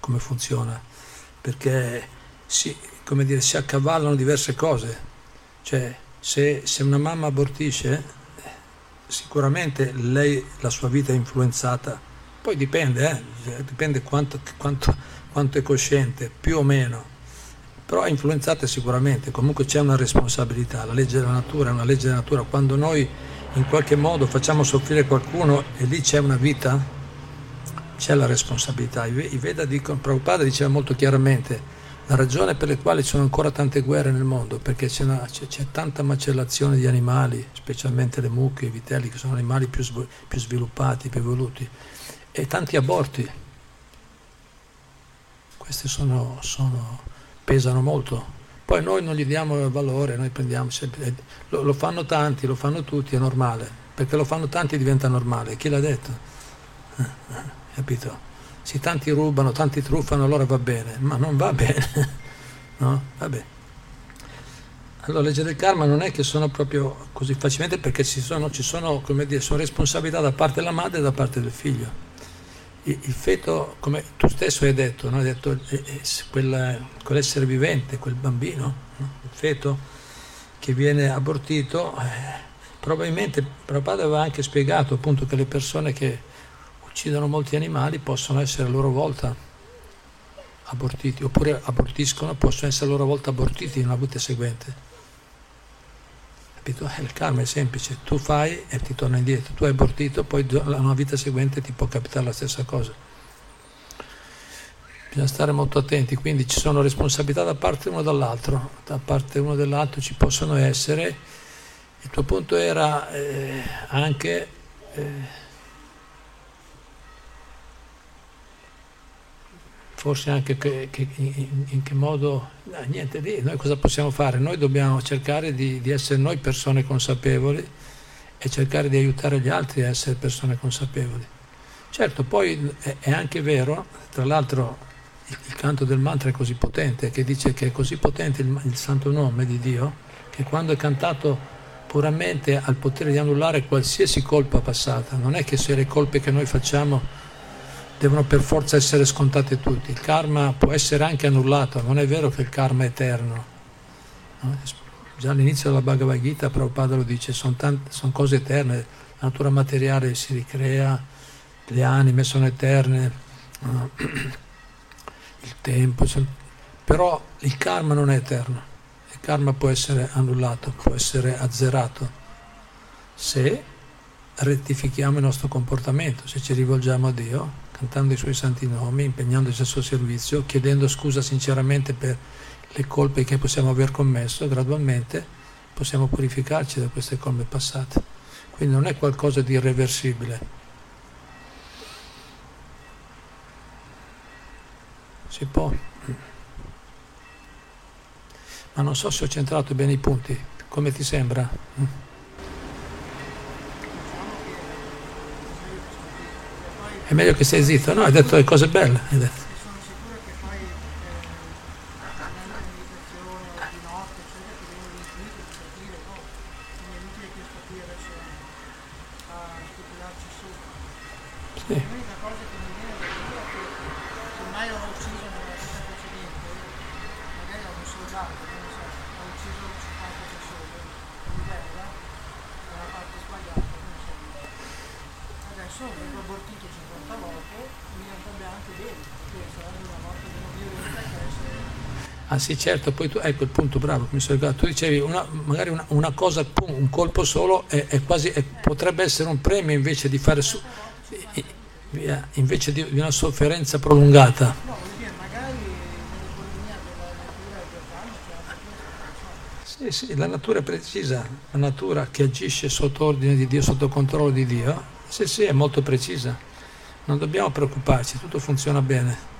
come funziona, perché si, dire, si accavallano diverse cose. Cioè, se, se una mamma abortisce, sicuramente lei, la sua vita è influenzata, poi dipende, eh, dipende quanto, quanto, quanto è cosciente, più o meno, però è influenzata sicuramente, comunque c'è una responsabilità, la legge della natura è una legge della natura, quando noi in qualche modo facciamo soffrire qualcuno e lì c'è una vita, c'è la responsabilità. I Ve- i Veda dicono, Prabhupada diceva molto chiaramente, la ragione per la quale ci sono ancora tante guerre nel mondo, perché c'è, una- c'è- c'è tanta macellazione di animali, specialmente le mucche, i vitelli, che sono animali più, più sviluppati, più evoluti, e tanti aborti. Questi sono, sono- pesano molto. Poi noi non gli diamo valore, noi prendiamo sempre, lo, lo fanno tanti, lo fanno tutti, è normale, perché lo fanno tanti diventa normale, chi l'ha detto? Eh, [LAUGHS] eh, Capito? Se tanti rubano, tanti truffano, allora va bene, ma non va [LAUGHS] bene, no? Vabbè. Allora, legge del karma non è che sono proprio così facilmente perché ci sono, ci sono, come dire, sono responsabilità da parte della madre e da parte del figlio. Il, feto, come tu stesso hai detto, no? hai detto eh, eh, quel- quell'essere vivente, quel bambino, no? il feto che viene abortito, eh, probabilmente Prabhupada aveva anche spiegato appunto che le persone che uccidono molti animali possono essere a loro volta abortiti, oppure abortiscono, possono essere a loro volta abortiti nella vita seguente. Capito? Eh, Il karma è semplice, tu fai e ti torna indietro, tu hai abortito, poi una vita seguente ti può capitare la stessa cosa. Bisogna stare molto attenti, quindi ci sono responsabilità da parte uno dall'altro, da parte uno dall'altro ci possono essere. Il tuo punto era eh, anche eh, forse anche che, che- in, in che modo, no, niente lì, noi cosa possiamo fare? Noi dobbiamo cercare di, di essere noi persone consapevoli e cercare di aiutare gli altri a essere persone consapevoli. Certo, poi è, è anche vero, tra l'altro il, il canto del mantra è così potente, che dice che è così potente il, il santo nome di Dio, che quando è cantato puramente ha il potere di annullare qualsiasi colpa passata, non è che se le colpe che noi facciamo devono per forza essere scontate tutti. Il karma può essere anche annullato, non è vero che il karma è eterno. no? Già all'inizio della Bhagavad Gita Prabhupada lo dice, sono, tante, sono cose eterne, la natura materiale si ricrea, le anime sono eterne, no? [CLEARS THROAT] il tempo, però il karma non è eterno, il karma può essere annullato, può essere azzerato se rettifichiamo il nostro comportamento, se ci rivolgiamo a Dio, cantando i suoi santi nomi, impegnandoci al suo servizio, chiedendo scusa sinceramente per le colpe che possiamo aver commesso, gradualmente possiamo purificarci da queste colpe passate. Quindi non è qualcosa di irreversibile. Si può. Ma non so se ho centrato bene i punti. Come ti sembra? È meglio che stai zitto, no? Hai detto le cose belle. Hai detto. sono sicuro che poi eh, andando in meditazione o di notte, eccetera, ti viene l'infinito di capire, oh, non è inutile che sto qui adesso a specularci su. Sì. L'unica cosa che mi viene da dire è che se mai ho ucciso nella vita precedente, magari ho un soldato, che ne so, ho ucciso 50 persone, l'idea è la parte sbagliata, che ne so. Adesso vengo abortito 50 volte, mi andrebbe anche bene, perché sarebbe una morte meno violenta che essere... Ah sì, certo, poi tu, ecco il punto bravo, mi sono ricordato, tu dicevi una- magari una, una cosa, un colpo solo è, è quasi, è- potrebbe essere un premio invece di fare su, via, invece di, una sofferenza prolungata. Sì, sì, la natura è precisa, la natura che agisce sotto ordine di Dio, sotto controllo di Dio, sì, sì, è molto precisa. Non dobbiamo preoccuparci, tutto funziona bene.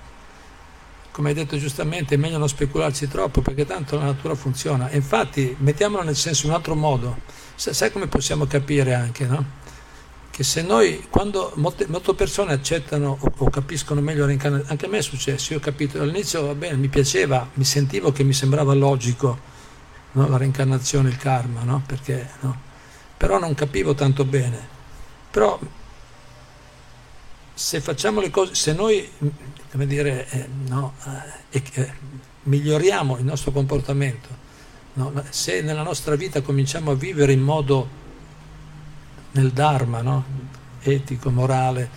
Come hai detto giustamente, è meglio non specularci troppo perché tanto la natura funziona. E infatti, mettiamolo nel senso in un altro modo, Sa- sai come possiamo capire anche, no? Che se noi, quando molte, molte persone accettano o, o capiscono meglio la reincarnazione, anche a me è successo, io ho capito, all'inizio va bene, mi piaceva, mi sentivo che mi sembrava logico no? la reincarnazione, il karma, no? Perché, no? Però non capivo tanto bene. Però se facciamo le cose, se noi, come dire, eh, no, eh, e che miglioriamo il nostro comportamento, no? se nella nostra vita cominciamo a vivere in modo nel Dharma, no? etico, morale,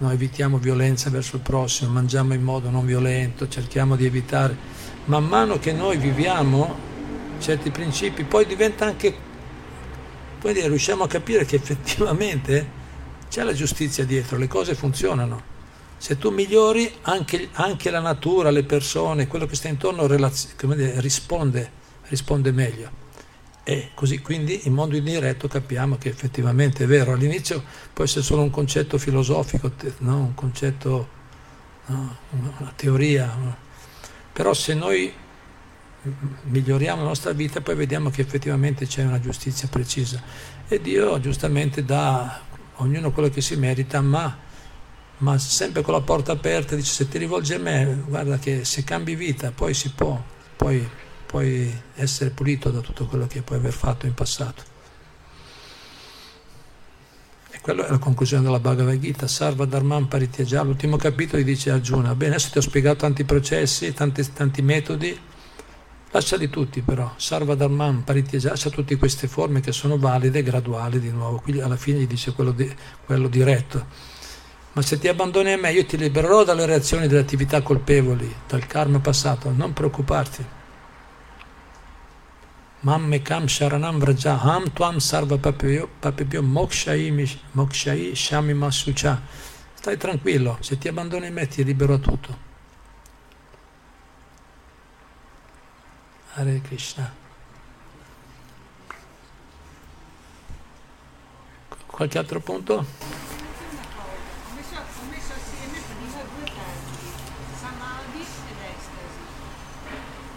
evitiamo violenza verso il prossimo, mangiamo in modo non violento, cerchiamo di evitare, man mano che noi viviamo certi principi, poi diventa anche, poi riusciamo a capire che effettivamente c'è la giustizia dietro, le cose funzionano. Se tu migliori, anche, anche la natura, le persone, quello che sta intorno relaz- dire, risponde, risponde meglio. E così quindi in modo indiretto capiamo che effettivamente è vero. All'inizio può essere solo un concetto filosofico, no? un concetto, no? una una teoria. no? Però se noi miglioriamo la nostra vita poi vediamo che effettivamente c'è una giustizia precisa. E Dio giustamente dà a ognuno quello che si merita, ma, ma sempre con la porta aperta, dice se ti rivolgi a me, guarda che se cambi vita poi si può, poi puoi essere pulito da tutto quello che puoi aver fatto in passato. E quella è la conclusione della Bhagavad Gita, Sarva Dharman Parityaja, l'ultimo capitolo dice Arjuna, bene adesso ti ho spiegato tanti processi, tanti, tanti metodi, lasciali tutti però, Sarva Dharman Parityaja, lascia tutte queste forme che sono valide e graduali di nuovo, qui alla fine gli dice quello, di- quello diretto. Ma se ti abbandoni a me, io ti libererò dalle reazioni delle attività colpevoli, dal karma passato, non preoccuparti. Mamme kam sharanam vraja ham tuam sarva papebhyo mokshai shami masucha. Stai tranquillo, se ti abbandoni a me ti libero tutto. Hare Krishna. Qualche altro punto? Una cosa, ho messo, ho messo assieme prima due termini, samadhi ed estasi.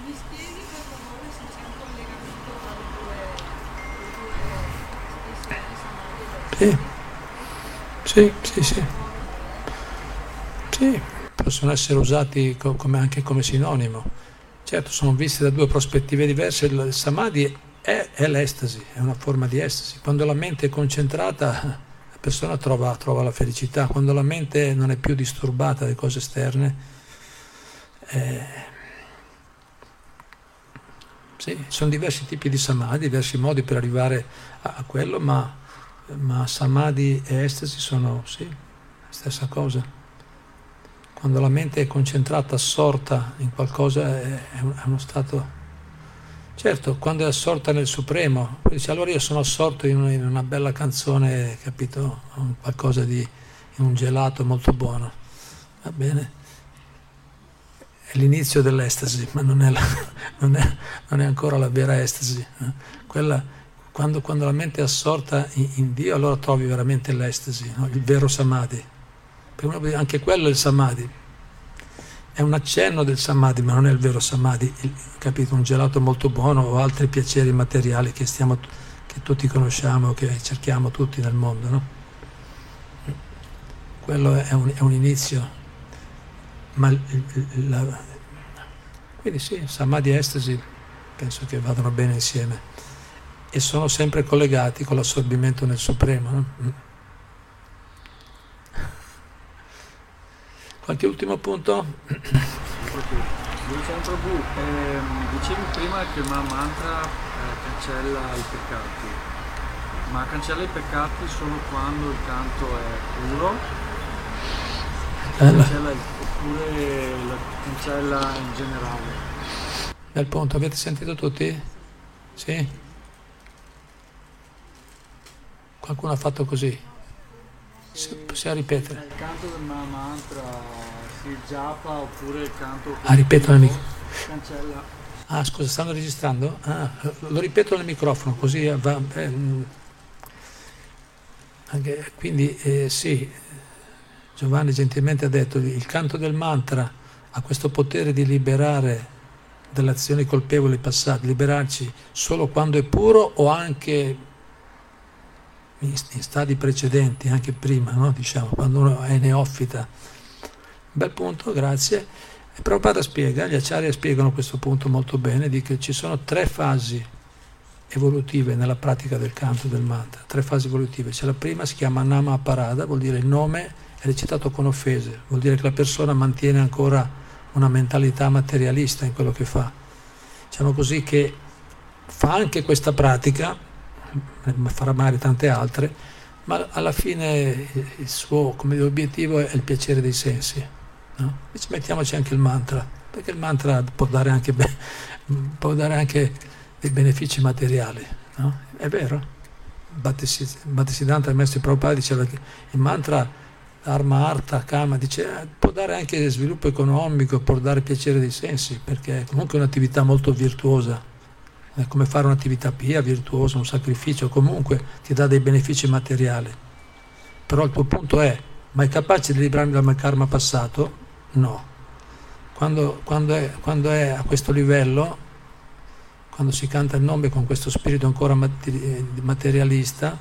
Mi spieghi per favore se c'è un collegamento tra le due, le due espressioni samadhi ed Sì, sì, sì, sì. Sì, possono essere usati co- come- anche come sinonimo. Certo, sono visti da due prospettive diverse. Il samadhi è, è l'estasi, è una forma di estasi. Quando la mente è concentrata, la persona trova, trova la felicità. Quando la mente non è più disturbata dalle cose esterne, eh, sì, sono diversi tipi di samadhi, diversi modi per arrivare a, a quello, ma, ma samadhi e estasi sono, sì, la stessa cosa. Quando la mente è concentrata, assorta in qualcosa, è, è un- è uno stato... Certo, quando è assorta nel Supremo, dice allora io sono assorto in una, bella canzone, capito? Qualcosa di in un gelato molto buono. Va bene? È l'inizio dell'estasi, ma non è, la- [LAUGHS] non è- non è ancora la vera estasi. eh. Quella, quando, quando la mente è assorta in, in Dio, allora trovi veramente l'estasi, no? il vero samadhi. Anche quello è il samadhi. È un accenno del samadhi, ma non è il vero samadhi. Il- capito? Un gelato molto buono o altri piaceri materiali che, stiamo, che tutti conosciamo, che cerchiamo tutti nel mondo. No? quello è un, è un inizio, ma la, quindi sì, samadhi e estasi penso che vadano bene insieme e sono sempre collegati con l'assorbimento nel Supremo. No? Mm. Qualche ultimo punto? Prabhu, ehm, dicevi prima che una mantra eh, cancella i peccati, ma cancella i peccati solo quando il canto è puro? Cancella, oppure la cancella in generale? Bel punto, avete sentito tutti? Sì? Qualcuno ha fatto così? Si, possiamo ripetere? Il canto del mantra si japa oppure il canto ah ripeto nel microfono cancella ah scusa stanno registrando? Ah, lo ripeto nel microfono così va eh, anche, quindi eh, sì Giovanni gentilmente ha detto il canto del mantra ha questo potere di liberare dalle azioni colpevoli passate liberarci solo quando è puro o anche in stadi precedenti anche prima no? diciamo quando uno è neofita Bel punto, grazie. E Prabhupada spiega, gli acciari spiegano questo punto molto bene, di che ci sono tre fasi evolutive nella pratica del canto del mantra, tre fasi evolutive. C'è la prima, si chiama Nama Parada, vuol dire il nome è recitato con offese, vuol dire che la persona mantiene ancora una mentalità materialista in quello che fa. Diciamo così che fa anche questa pratica, farà magari tante altre, ma alla fine il suo come obiettivo è il piacere dei sensi. No? Invece mettiamoci anche il mantra, perché il mantra può dare anche, be- [LAUGHS] può dare anche dei benefici materiali. No? È vero? Bhattisiddhanta, il maestro Prabhupada, diceva che il mantra Dharma, Artha, Kama, dice, eh, può dare anche sviluppo economico, può dare piacere dei sensi, perché è comunque un'attività molto virtuosa. È come fare un'attività pia, virtuosa, un sacrificio, comunque ti dà dei benefici materiali. Però il tuo punto è, ma è capace di librarmi dal karma passato? No. Quando, quando, è, quando è a questo livello, quando si canta il nome con questo spirito ancora materialista,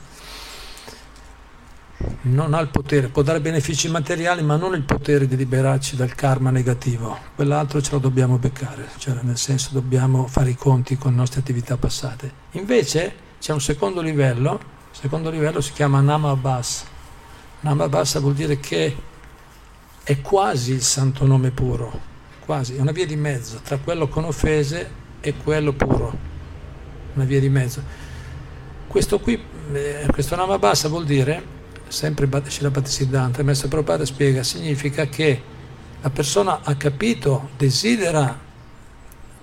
non ha il potere, può dare benefici materiali, ma non il potere di liberarci dal karma negativo. Quell'altro ce lo dobbiamo beccare, cioè nel senso dobbiamo fare i conti con le nostre attività passate. Invece c'è un secondo livello, il secondo livello si chiama Nama Abbas. Nama Abbas vuol dire che è quasi il santo nome puro, quasi, è una via di mezzo tra quello con offese e quello puro, una via di mezzo. Questo qui, eh, questo Nama Bassa vuol dire, sempre Shila Bhattisiddhanta, Maestro Prabhupada spiega, significa che la persona ha capito, desidera,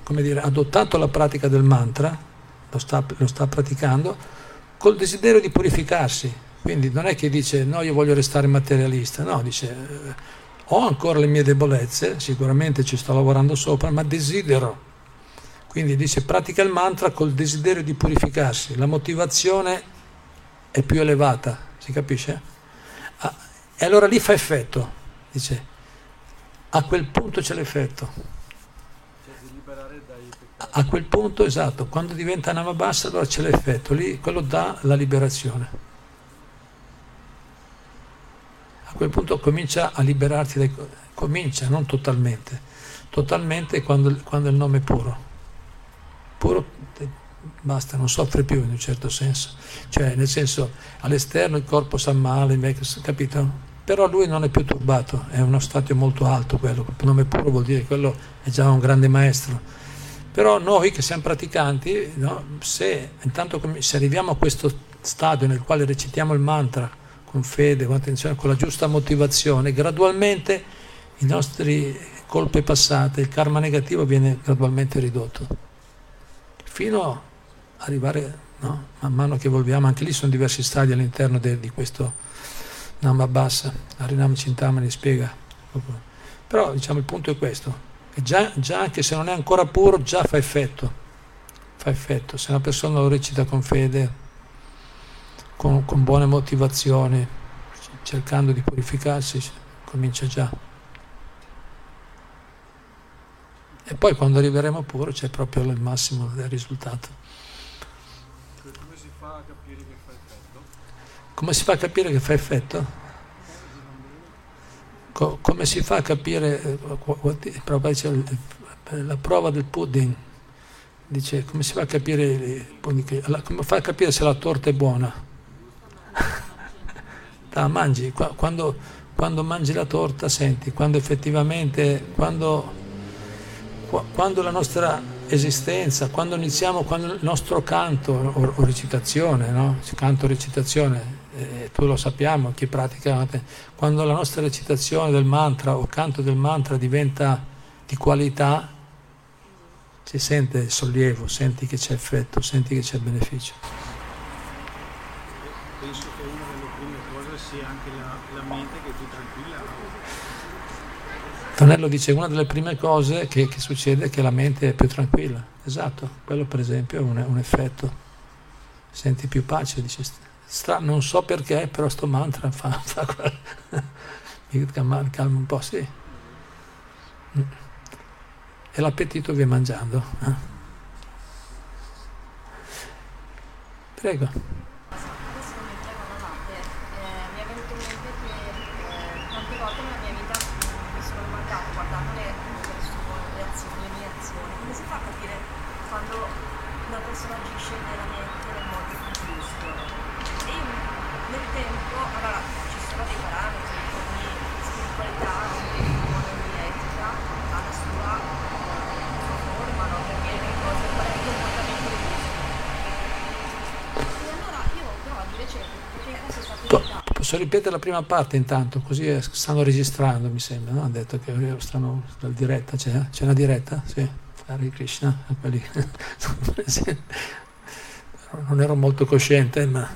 come dire, adottato la pratica del mantra, lo sta, lo sta praticando, col desiderio di purificarsi. Quindi non è che dice no, io voglio restare materialista, no, dice ho ancora le mie debolezze, sicuramente ci sto lavorando sopra, ma desidero. Quindi dice pratica il mantra col desiderio di purificarsi, la motivazione è più elevata, si capisce? Ah, e allora lì fa effetto, dice, a quel punto c'è l'effetto. A quel punto, esatto, quando diventa Namabassa allora c'è l'effetto, lì quello dà la liberazione. a quel punto comincia a liberarti dai... comincia, non totalmente, totalmente quando, quando il nome è puro. Puro basta, non soffre più in un certo senso, cioè nel senso all'esterno il corpo sa male, capito? Però lui non è più turbato, è uno stato molto alto quello, il nome puro vuol dire quello è già un grande maestro. Però noi che siamo praticanti, no, se, intanto, se arriviamo a questo stadio nel quale recitiamo il mantra con fede, con attenzione, con la giusta motivazione, gradualmente i nostri colpe passate, il karma negativo viene gradualmente ridotto, fino ad arrivare, no? man mano che evolviamo, anche lì sono diversi stadi all'interno de, di questo Namabassa, Arinam Cintamani spiega. Però diciamo il punto è questo, che già, già anche se non è ancora puro, già fa effetto, fa effetto, se una persona lo recita con fede, con, con buone motivazioni, cercando di purificarsi, comincia già. E poi quando arriveremo pure c'è proprio il massimo del risultato. Capire che fa effetto? Come si fa a capire che fa effetto? co- come si fa a capire, eh, la prova del pudding, dice come si fa a capire, come fa a capire se la torta è buona? [LAUGHS] la mangi, quando, quando, mangi la torta senti, quando effettivamente, quando, quando la nostra esistenza, quando iniziamo, quando il nostro canto o, o recitazione, no? canto recitazione, eh, tu lo sappiamo, chi pratica, quando la nostra recitazione del mantra o canto del mantra diventa di qualità, si sente il sollievo, senti che c'è effetto, senti che c'è beneficio. Penso che una delle prime cose sia anche la, la mente che ti tranquilla. Tonello dice una delle prime cose che, che, succede è che la mente è più tranquilla. Esatto, quello per esempio è un, un effetto. Senti più pace, dici, stra- non so perché, però sto mantra fa, fa [LAUGHS] mi calma, calma un po', sì. Mm e l'appetito viene mangiando. Eh? Prego. Adesso mentre parlavate eh, mi è venuto in mente che eh, tante volte nella mia vita mi sono rimarcato guardando le, le azioni, le mie azioni, come si fa a capire quando una persona agisce veramente nel modo giusto? E io nel tempo, allora ci sono dei parametri, ogni spiritualità, ogni ogni etica ha la sua forma, no? perché le cose, qual è il comportamento giusto. E allora io però di recente, perché adesso è stato Po- invitato Posso ripetere la prima parte intanto, così eh, stanno registrando, mi sembra, no? Ha detto che stanno dal diretta, c'è, c'è una diretta? Sì, Hare Krishna, quelli. [LAUGHS] non ero molto cosciente, ma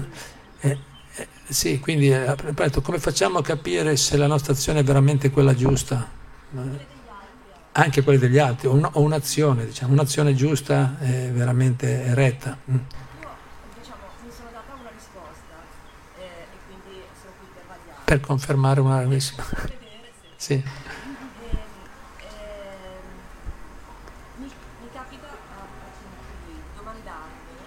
eh, eh, sì, quindi eh, ripeto, come facciamo a capire se la nostra azione è veramente quella giusta? Eh, Anche quelle degli altri, o, un- o un'azione, diciamo, un'azione giusta veramente retta. Mm. Io diciamo mi sono data una risposta eh, e quindi sono qui per confermare una... Sì. Ehm, ehm, mi, mi capita a, a- di domandarmi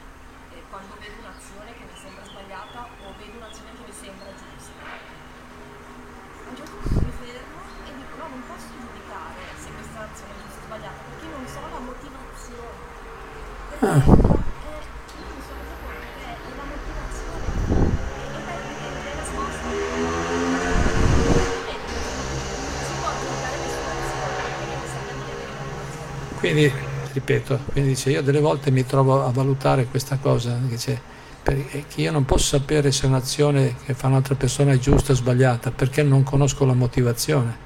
eh, quando vedo un'azione che mi sembra sbagliata o vedo un'azione che mi sembra giusta. A un certo punto mi fermo e dico no, non posso giudicare se questa azione è giusta o sbagliata perché non so la motivazione. Perché Ah. eh, io mi sono resa conto che è la motivazione e per le risposte si può giudicare nessuna azione perché mi sembra di avere una motivazione. Quindi, ripeto, quindi dice, io delle volte mi trovo a valutare questa cosa, c'è, perché io non posso sapere se un'azione che fa un'altra persona è giusta o sbagliata, perché non conosco la motivazione.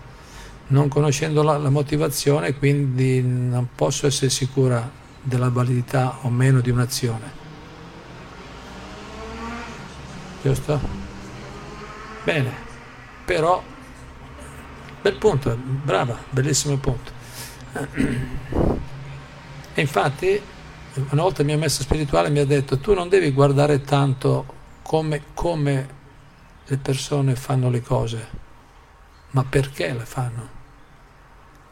Non conoscendo la, la motivazione, quindi non posso essere sicura della validità o meno di un'azione. Giusto? Bene, però, bel punto, brava, bellissimo punto. [CLEARS THROAT] E infatti, una volta il mio maestro spirituale mi ha detto, tu non devi guardare tanto come, come le persone fanno le cose, ma perché le fanno.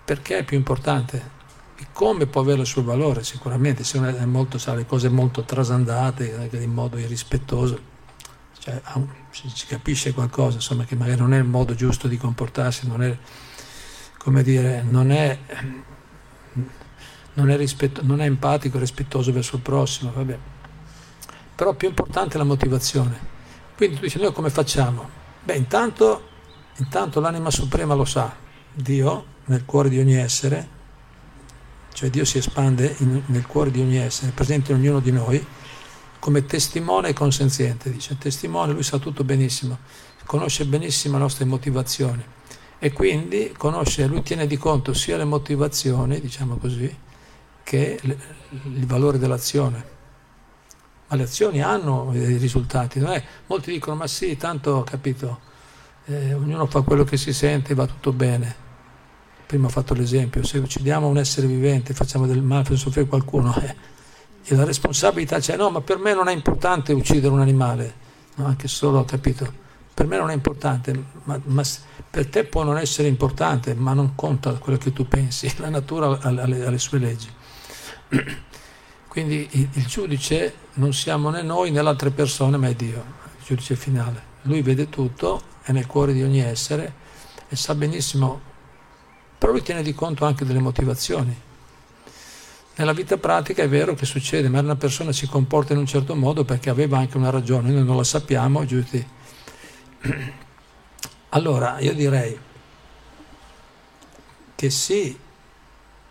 Perché è più importante. Il come può avere il suo valore sicuramente, se uno è molto, sa le cose molto trasandate, in modo irrispettoso, cioè, si capisce qualcosa, insomma, che magari non è il modo giusto di comportarsi, non è, come dire, non è, non è, rispetto- non è empatico, rispettoso verso il prossimo, vabbè. Però più importante è la motivazione. Quindi tu dici, noi come facciamo? Beh, intanto, intanto l'anima suprema lo sa, Dio nel cuore di ogni essere, cioè Dio si espande in- nel cuore di ogni essere, presente in ognuno di noi, come testimone e consenziente, dice, testimone, lui sa tutto benissimo, conosce benissimo le nostre motivazioni e quindi conosce, lui tiene di conto sia le motivazioni, diciamo così, che il valore dell'azione. Ma le azioni hanno dei risultati, non è? Molti dicono, ma sì, tanto ho capito, eh, ognuno fa quello che si sente e va tutto bene. Prima ho fatto l'esempio, se uccidiamo un essere vivente, facciamo del male per soffrire qualcuno, eh, e la responsabilità c'è, no, ma per me non è importante uccidere un animale, no, anche solo ho capito, per me non è importante, ma, ma per te può non essere importante, ma non conta quello che tu pensi, [LAUGHS] la natura ha le, ha le sue leggi. [COUGHS] Quindi il, giudice non siamo né noi né le altre persone, ma è Dio, il giudice finale. Lui vede tutto, è nel cuore di ogni essere e sa benissimo, però lui tiene di conto anche delle motivazioni. Nella vita pratica è vero che succede, ma una persona si comporta in un certo modo perché aveva anche una ragione, noi non la sappiamo, giusti? [COUGHS] Allora, io direi che sì,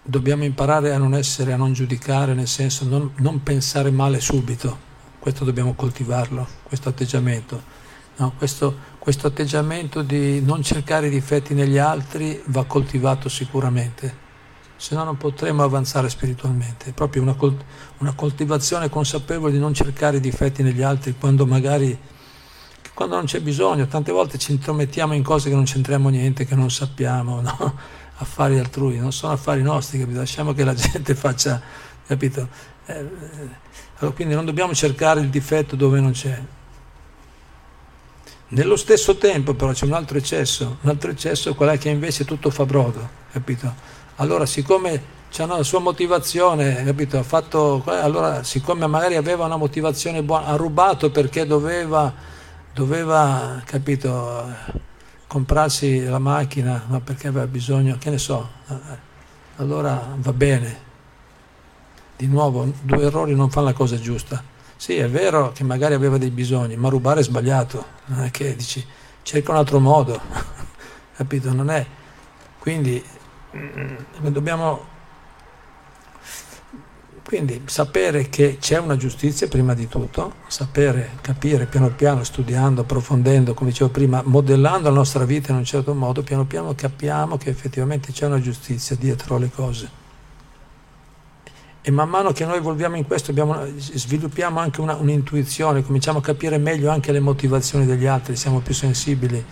dobbiamo imparare a non essere, a non giudicare, nel senso non, non pensare male subito, questo dobbiamo coltivarlo, questo atteggiamento. No, questo, questo atteggiamento di non cercare i difetti negli altri va coltivato sicuramente se no non potremo avanzare spiritualmente. È proprio una, una, coltivazione consapevole di non cercare i difetti negli altri quando magari quando non c'è bisogno. Tante volte ci intromettiamo in cose che non c'entriamo niente, che non sappiamo, [LAUGHS] no? Affari altrui, non sono affari nostri, capito? lasciamo che la [LAUGHS] gente faccia, capito? Eh, eh, allora, quindi non dobbiamo cercare il difetto dove non c'è. Nello stesso tempo però c'è un altro eccesso, un altro eccesso qual è che invece tutto fa brodo, capito? allora siccome c'è una sua motivazione, capito? Ha fatto, allora siccome magari aveva una motivazione buona, ha rubato perché doveva, doveva capito, comprarsi la macchina, ma perché aveva bisogno, che ne so, allora va bene. Di nuovo, due errori non fanno la cosa giusta. Sì, è vero che magari aveva dei bisogni, ma rubare è sbagliato, non è che dici cerca un altro modo, [LAUGHS] capito? Non è. Quindi Mm, dobbiamo quindi sapere che c'è una giustizia prima di tutto, sapere, capire piano piano, studiando, approfondendo, come dicevo prima, modellando la nostra vita in un certo modo, piano piano capiamo che effettivamente c'è una giustizia dietro le cose. E man mano che noi evolviamo in questo abbiamo, sviluppiamo anche una, un'intuizione, cominciamo a capire meglio anche le motivazioni degli altri, siamo più sensibili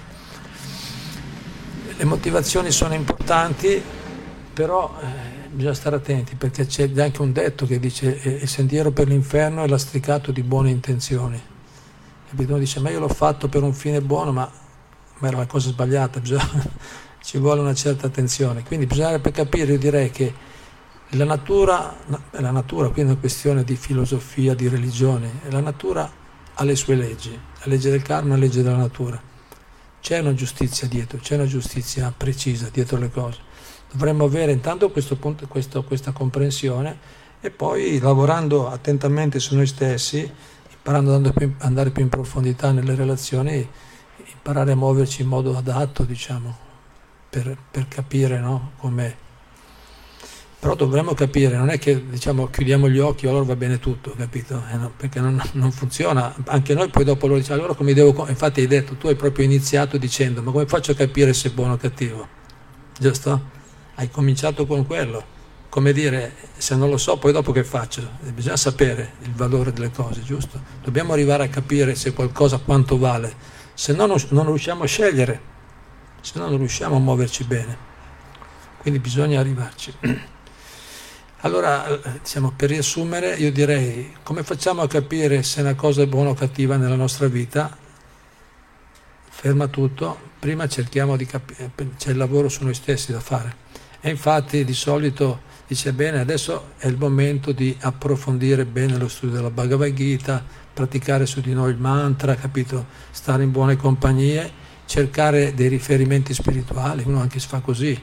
le motivazioni sono importanti, però eh, bisogna stare attenti perché c'è anche un detto che dice il sentiero per l'inferno è lastricato di buone intenzioni. Capito? Uno dice ma io l'ho fatto per un fine buono, ma, ma era la cosa sbagliata, bisogna, [LAUGHS] ci vuole una certa attenzione. Quindi bisogna per capire, io direi che la natura, la natura, quindi è una questione di filosofia, di religione, la natura ha le sue leggi, la legge del karma è la legge della natura c'è una giustizia dietro, c'è una giustizia precisa dietro le cose. Dovremmo avere intanto questo punto, questo, questa comprensione e poi lavorando attentamente su noi stessi, imparando ad andare più in profondità nelle relazioni, imparare a muoverci in modo adatto, diciamo, per, per capire no, come però dovremmo capire, non è che diciamo chiudiamo gli occhi e allora va bene tutto, capito? Eh no, perché non, non, funziona, anche noi poi dopo lo diciamo, allora come devo, infatti hai detto, tu hai proprio iniziato dicendo, ma come faccio a capire se è buono o cattivo? Giusto? Hai cominciato con quello, come dire, se non lo so poi dopo che faccio? Bisogna sapere il valore delle cose, giusto? Dobbiamo arrivare a capire se qualcosa quanto vale, se no non, riusciamo a scegliere, se no non riusciamo a muoverci bene, quindi bisogna arrivarci. [CLEARS THROAT] Allora, diciamo, per riassumere, io direi come facciamo a capire se una cosa è buona o cattiva nella nostra vita? Ferma tutto, prima cerchiamo di capire, c'è il lavoro su noi stessi da fare. E infatti di solito dice bene, adesso è il momento di approfondire bene lo studio della Bhagavad Gita, praticare su di noi il mantra, capito? Stare in buone compagnie, cercare dei riferimenti spirituali, uno anche si fa così,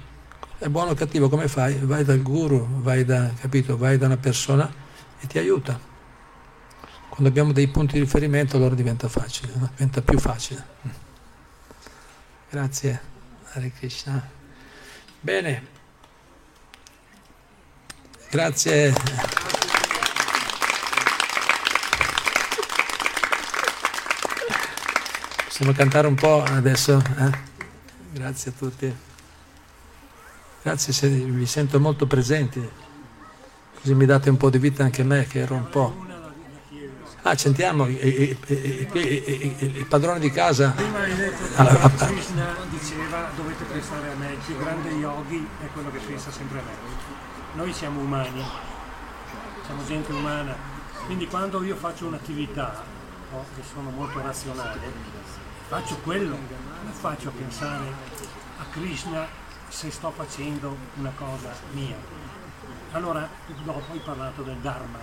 è buono o cattivo, come fai? Vai dal guru, vai da, capito? vai da una persona e ti aiuta. Quando abbiamo dei punti di riferimento allora diventa facile, no? diventa più facile. Grazie, Hare Krishna. Bene, grazie. Possiamo cantare un po' adesso? Eh? Grazie a tutti. Grazie se vi sento molto presenti, così mi date un po' di vita anche a me che ero un po'. Ah, sentiamo il padrone di casa. Prima hai detto che allora, Krishna diceva dovete pensare a me, il più grande yogi è quello che pensa sempre a me. Noi siamo umani, siamo gente umana, quindi quando io faccio un'attività, no, che sono molto razionale, faccio quello, non faccio a pensare a Krishna se sto facendo una cosa mia. Allora, dopo hai parlato del Dharma.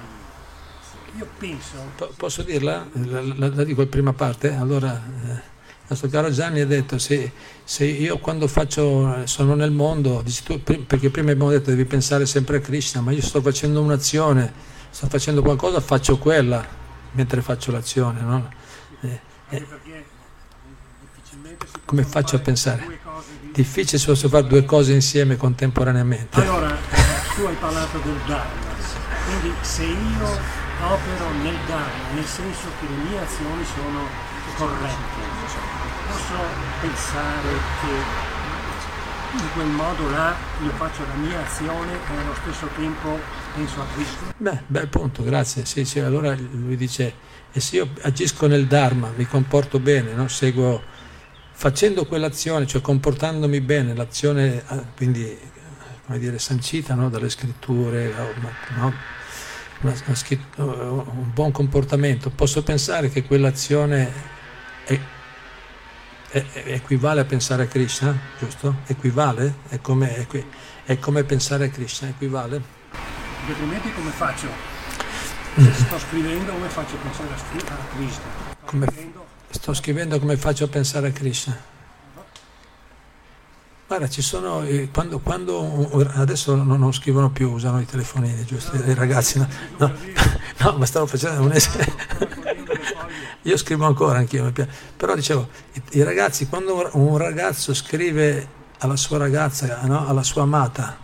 Io penso... P- posso dirla? La, la, la, dico in prima parte? Allora, eh, nostro caro Gianni ha detto se, se, io quando faccio, sono nel mondo, tu, perché prima abbiamo detto devi pensare sempre a Krishna, ma io sto facendo un'azione, sto facendo qualcosa, faccio quella mentre faccio l'azione. No? Eh, eh, come faccio a pensare? Difficile se posso fare due cose insieme contemporaneamente. Allora, tu hai parlato del Dharma, quindi se io opero nel Dharma, nel senso che le mie azioni sono corrette, posso pensare che in quel modo là io faccio la mia azione e allo stesso tempo penso a Cristo? Beh, bel punto, grazie. Sì, sì, allora lui dice, e se io agisco nel Dharma, mi comporto bene, no? seguo, facendo quell'azione, cioè comportandomi bene, l'azione quindi, come dire, sancita no? dalle scritture, no? un buon comportamento, posso pensare che quell'azione è equivale a pensare a Krishna, giusto? Equivale? È come, equi, è come pensare a Krishna, equivale? Altrimenti come faccio? Se sto scrivendo come faccio a pensare a Krishna? Come, sto scrivendo come faccio a pensare a Krishna? Guarda, ci sono, eh, quando, quando, adesso non, scrivono più, usano i telefonini, giusto? I ragazzi, no, no, [LAUGHS] no ma stavo facendo un esempio. Io scrivo ancora anch'io, però dicevo, i, i, ragazzi, quando un ragazzo scrive alla sua ragazza, no? alla sua amata,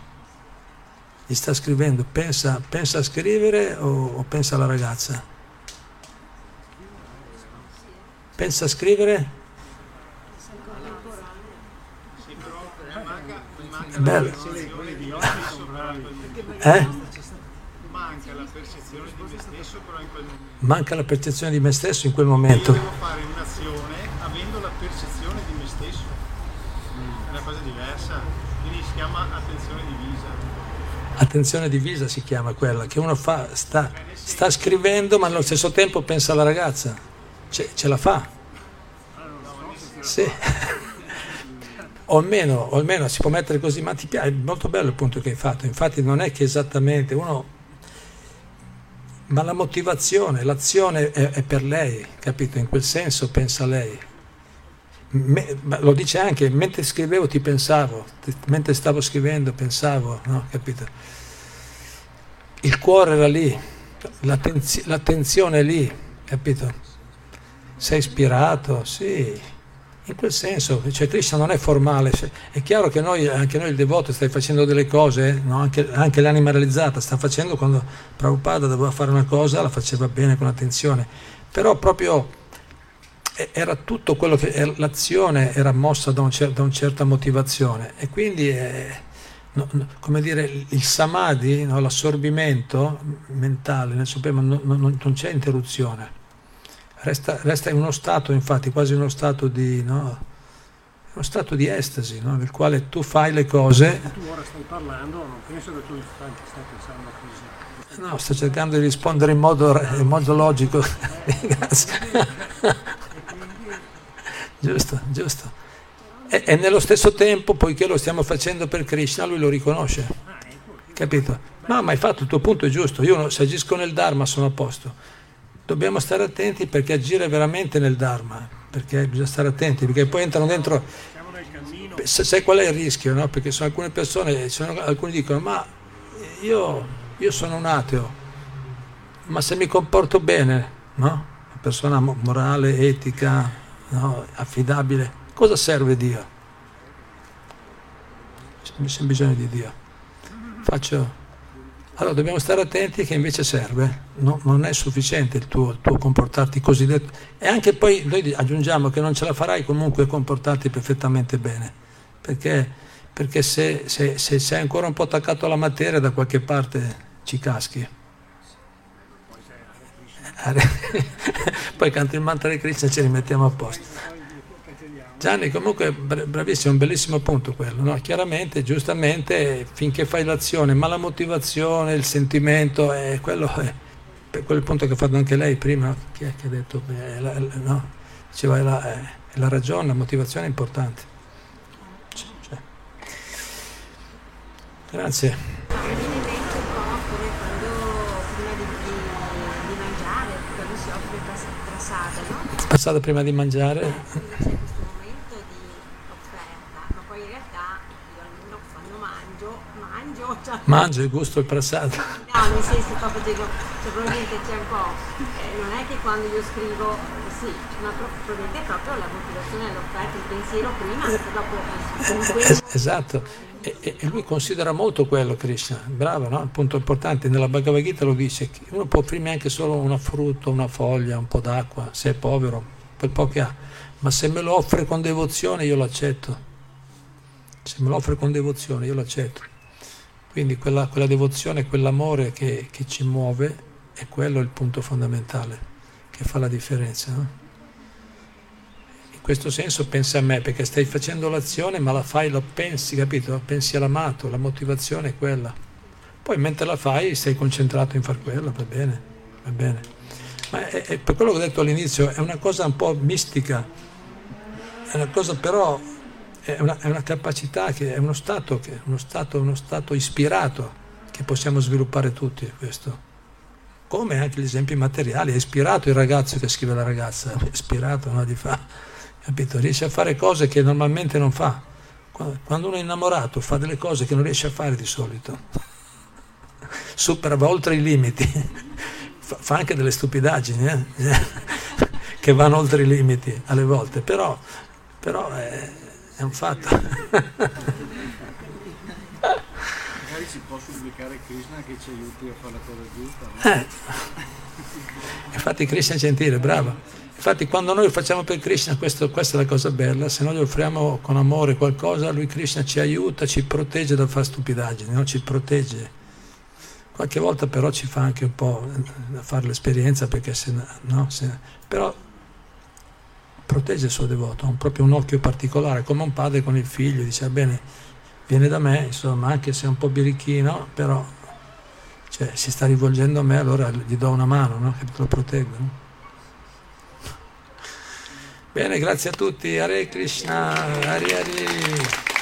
gli sta scrivendo, pensa, pensa a scrivere o, o pensa alla ragazza? Pensa a scrivere? È bello. Eh? Manca la percezione di me stesso in quel momento. Io devo fare un'azione avendo la percezione di me stesso. È una cosa diversa, quindi si chiama attenzione divisa. Attenzione divisa si chiama quella, che uno fa, sta, sta scrivendo ma allo stesso tempo pensa alla ragazza. Ce, ce la fa? Sì. [LAUGHS] o almeno, o almeno si può mettere così, ma ti piace, è molto bello il punto che hai fatto. Infatti non è che esattamente uno ma la motivazione, l'azione è, è, per lei, capito? In quel senso pensa lei. Me, lo dice anche, mentre scrivevo ti pensavo, mentre stavo scrivendo pensavo, no? Capito? Il cuore era lì, l'attenzi- l'attenzione è lì, capito? Sei ispirato, sì in quel senso, cioè Krishna non è formale, è chiaro che noi, anche noi il devoto stai facendo delle cose, no? anche, anche, l'anima realizzata sta facendo quando Prabhupada doveva fare una cosa, la faceva bene con attenzione, però proprio era tutto quello che l'azione era mossa da, un cer- da una certa motivazione e quindi è, no, no, come dire il samadhi, no? l'assorbimento mentale nel supremo non, non c'è interruzione resta, resta, in uno stato, infatti, quasi uno stato di, no, uno stato di estasi, no, nel quale tu fai le cose. Tu ora stai parlando, non penso che tu stai, stai pensando a così. No, sto cercando di rispondere in modo, in modo logico. [LAUGHS] [LAUGHS] giusto, giusto. E, e, nello stesso tempo, poiché lo stiamo facendo per Krishna, lui lo riconosce. Capito? No, ma hai fatto il tuo punto è giusto. Io se agisco nel Dharma sono a posto dobbiamo stare attenti perché agire veramente nel Dharma, perché bisogna stare attenti, perché poi entrano dentro... Sai qual è il rischio? No? Perché sono alcune persone, sono, alcuni dicono, ma io, io, sono un ateo, ma se mi comporto bene, no? una persona morale, etica, no? affidabile, cosa serve Dio? C'è bisogno di Dio. Faccio allora dobbiamo stare attenti che invece serve, no, non è sufficiente il tuo, il tuo, comportarti cosiddetto. E anche poi noi aggiungiamo che non ce la farai comunque a comportarti perfettamente bene, perché, perché se, se, se, sei ancora un po' attaccato alla materia da qualche parte ci caschi. poi [LAUGHS] canti il mantra di Krishna e ci rimettiamo a posto. Gianni comunque bravissimo, un bellissimo punto quello, no? chiaramente, giustamente, finché fai l'azione, ma la motivazione, il sentimento, è quello è, quel punto che ha fatto anche lei prima, chi è che ha detto, beh, la, no? diceva è la, è la, ragione, la motivazione è importante. Cioè. Grazie. Passata prima di mangiare. poi in realtà io almeno quando mangio, mangio, il gusto il prasad. no, nel senso proprio dico, cioè probabilmente c'è un po', eh, non è che quando io scrivo, sì, ma pro- probabilmente è proprio la motivazione, l'offerta, il pensiero prima, e dopo eh, quello Es- esatto. E, lui considera molto quello Krishna, bravo, no? Il punto importante, nella Bhagavad Gita lo dice, che uno può offrirmi anche solo una frutta, una foglia, un po' d'acqua, se è povero, quel po' che ha, ma se me lo offre con devozione io lo accetto, se me lo offre con devozione io lo accetto. Quindi quella, quella devozione, quell'amore che, che ci muove, è quello il punto fondamentale, che fa la differenza. no? In questo senso pensa a me, perché stai facendo l'azione, ma la fai, lo pensi, capito? Pensi all'amato, la motivazione è quella. Poi mentre la fai sei concentrato in far quello, va bene, va bene. Ma è, è per quello che ho detto all'inizio, è una cosa un po' mistica, è una cosa però, è una, è una capacità, che è uno stato, che, uno, stato, uno stato ispirato che possiamo sviluppare tutti questo. Come anche gli esempi materiali, è ispirato il ragazzo che scrive la ragazza, è ispirato, no, di fa, capito? Riesce a fare cose che normalmente non fa. Qua- Quando uno è innamorato fa delle cose che non riesce a fare di solito, [LAUGHS] supera, va oltre i limiti, [LAUGHS] fa, anche delle stupidaggini eh? [LAUGHS] che vanno oltre i limiti alle volte, però, però è, è un fatto. Magari si può supplicare Krishna che ci aiuti a fare la cosa giusta. no? Eh. Infatti Krishna è gentile, bravo. Infatti quando noi facciamo per Krishna, questo- questa è la cosa bella, se noi gli offriamo con amore qualcosa, lui Krishna ci aiuta, ci protegge dal fare stupidaggini, no? ci protegge. Qualche volta però ci fa anche un po' fare l'esperienza perché se no, se- però protegge il suo devoto, ha proprio un occhio particolare, come un padre con il figlio, dice "Va bene, viene da me, insomma, anche se è un po' birichino, però cioè, si sta rivolgendo a me, allora gli do una mano, no? che lo proteggo. no? Bene, grazie a tutti, Hare Krishna, Hari Hari.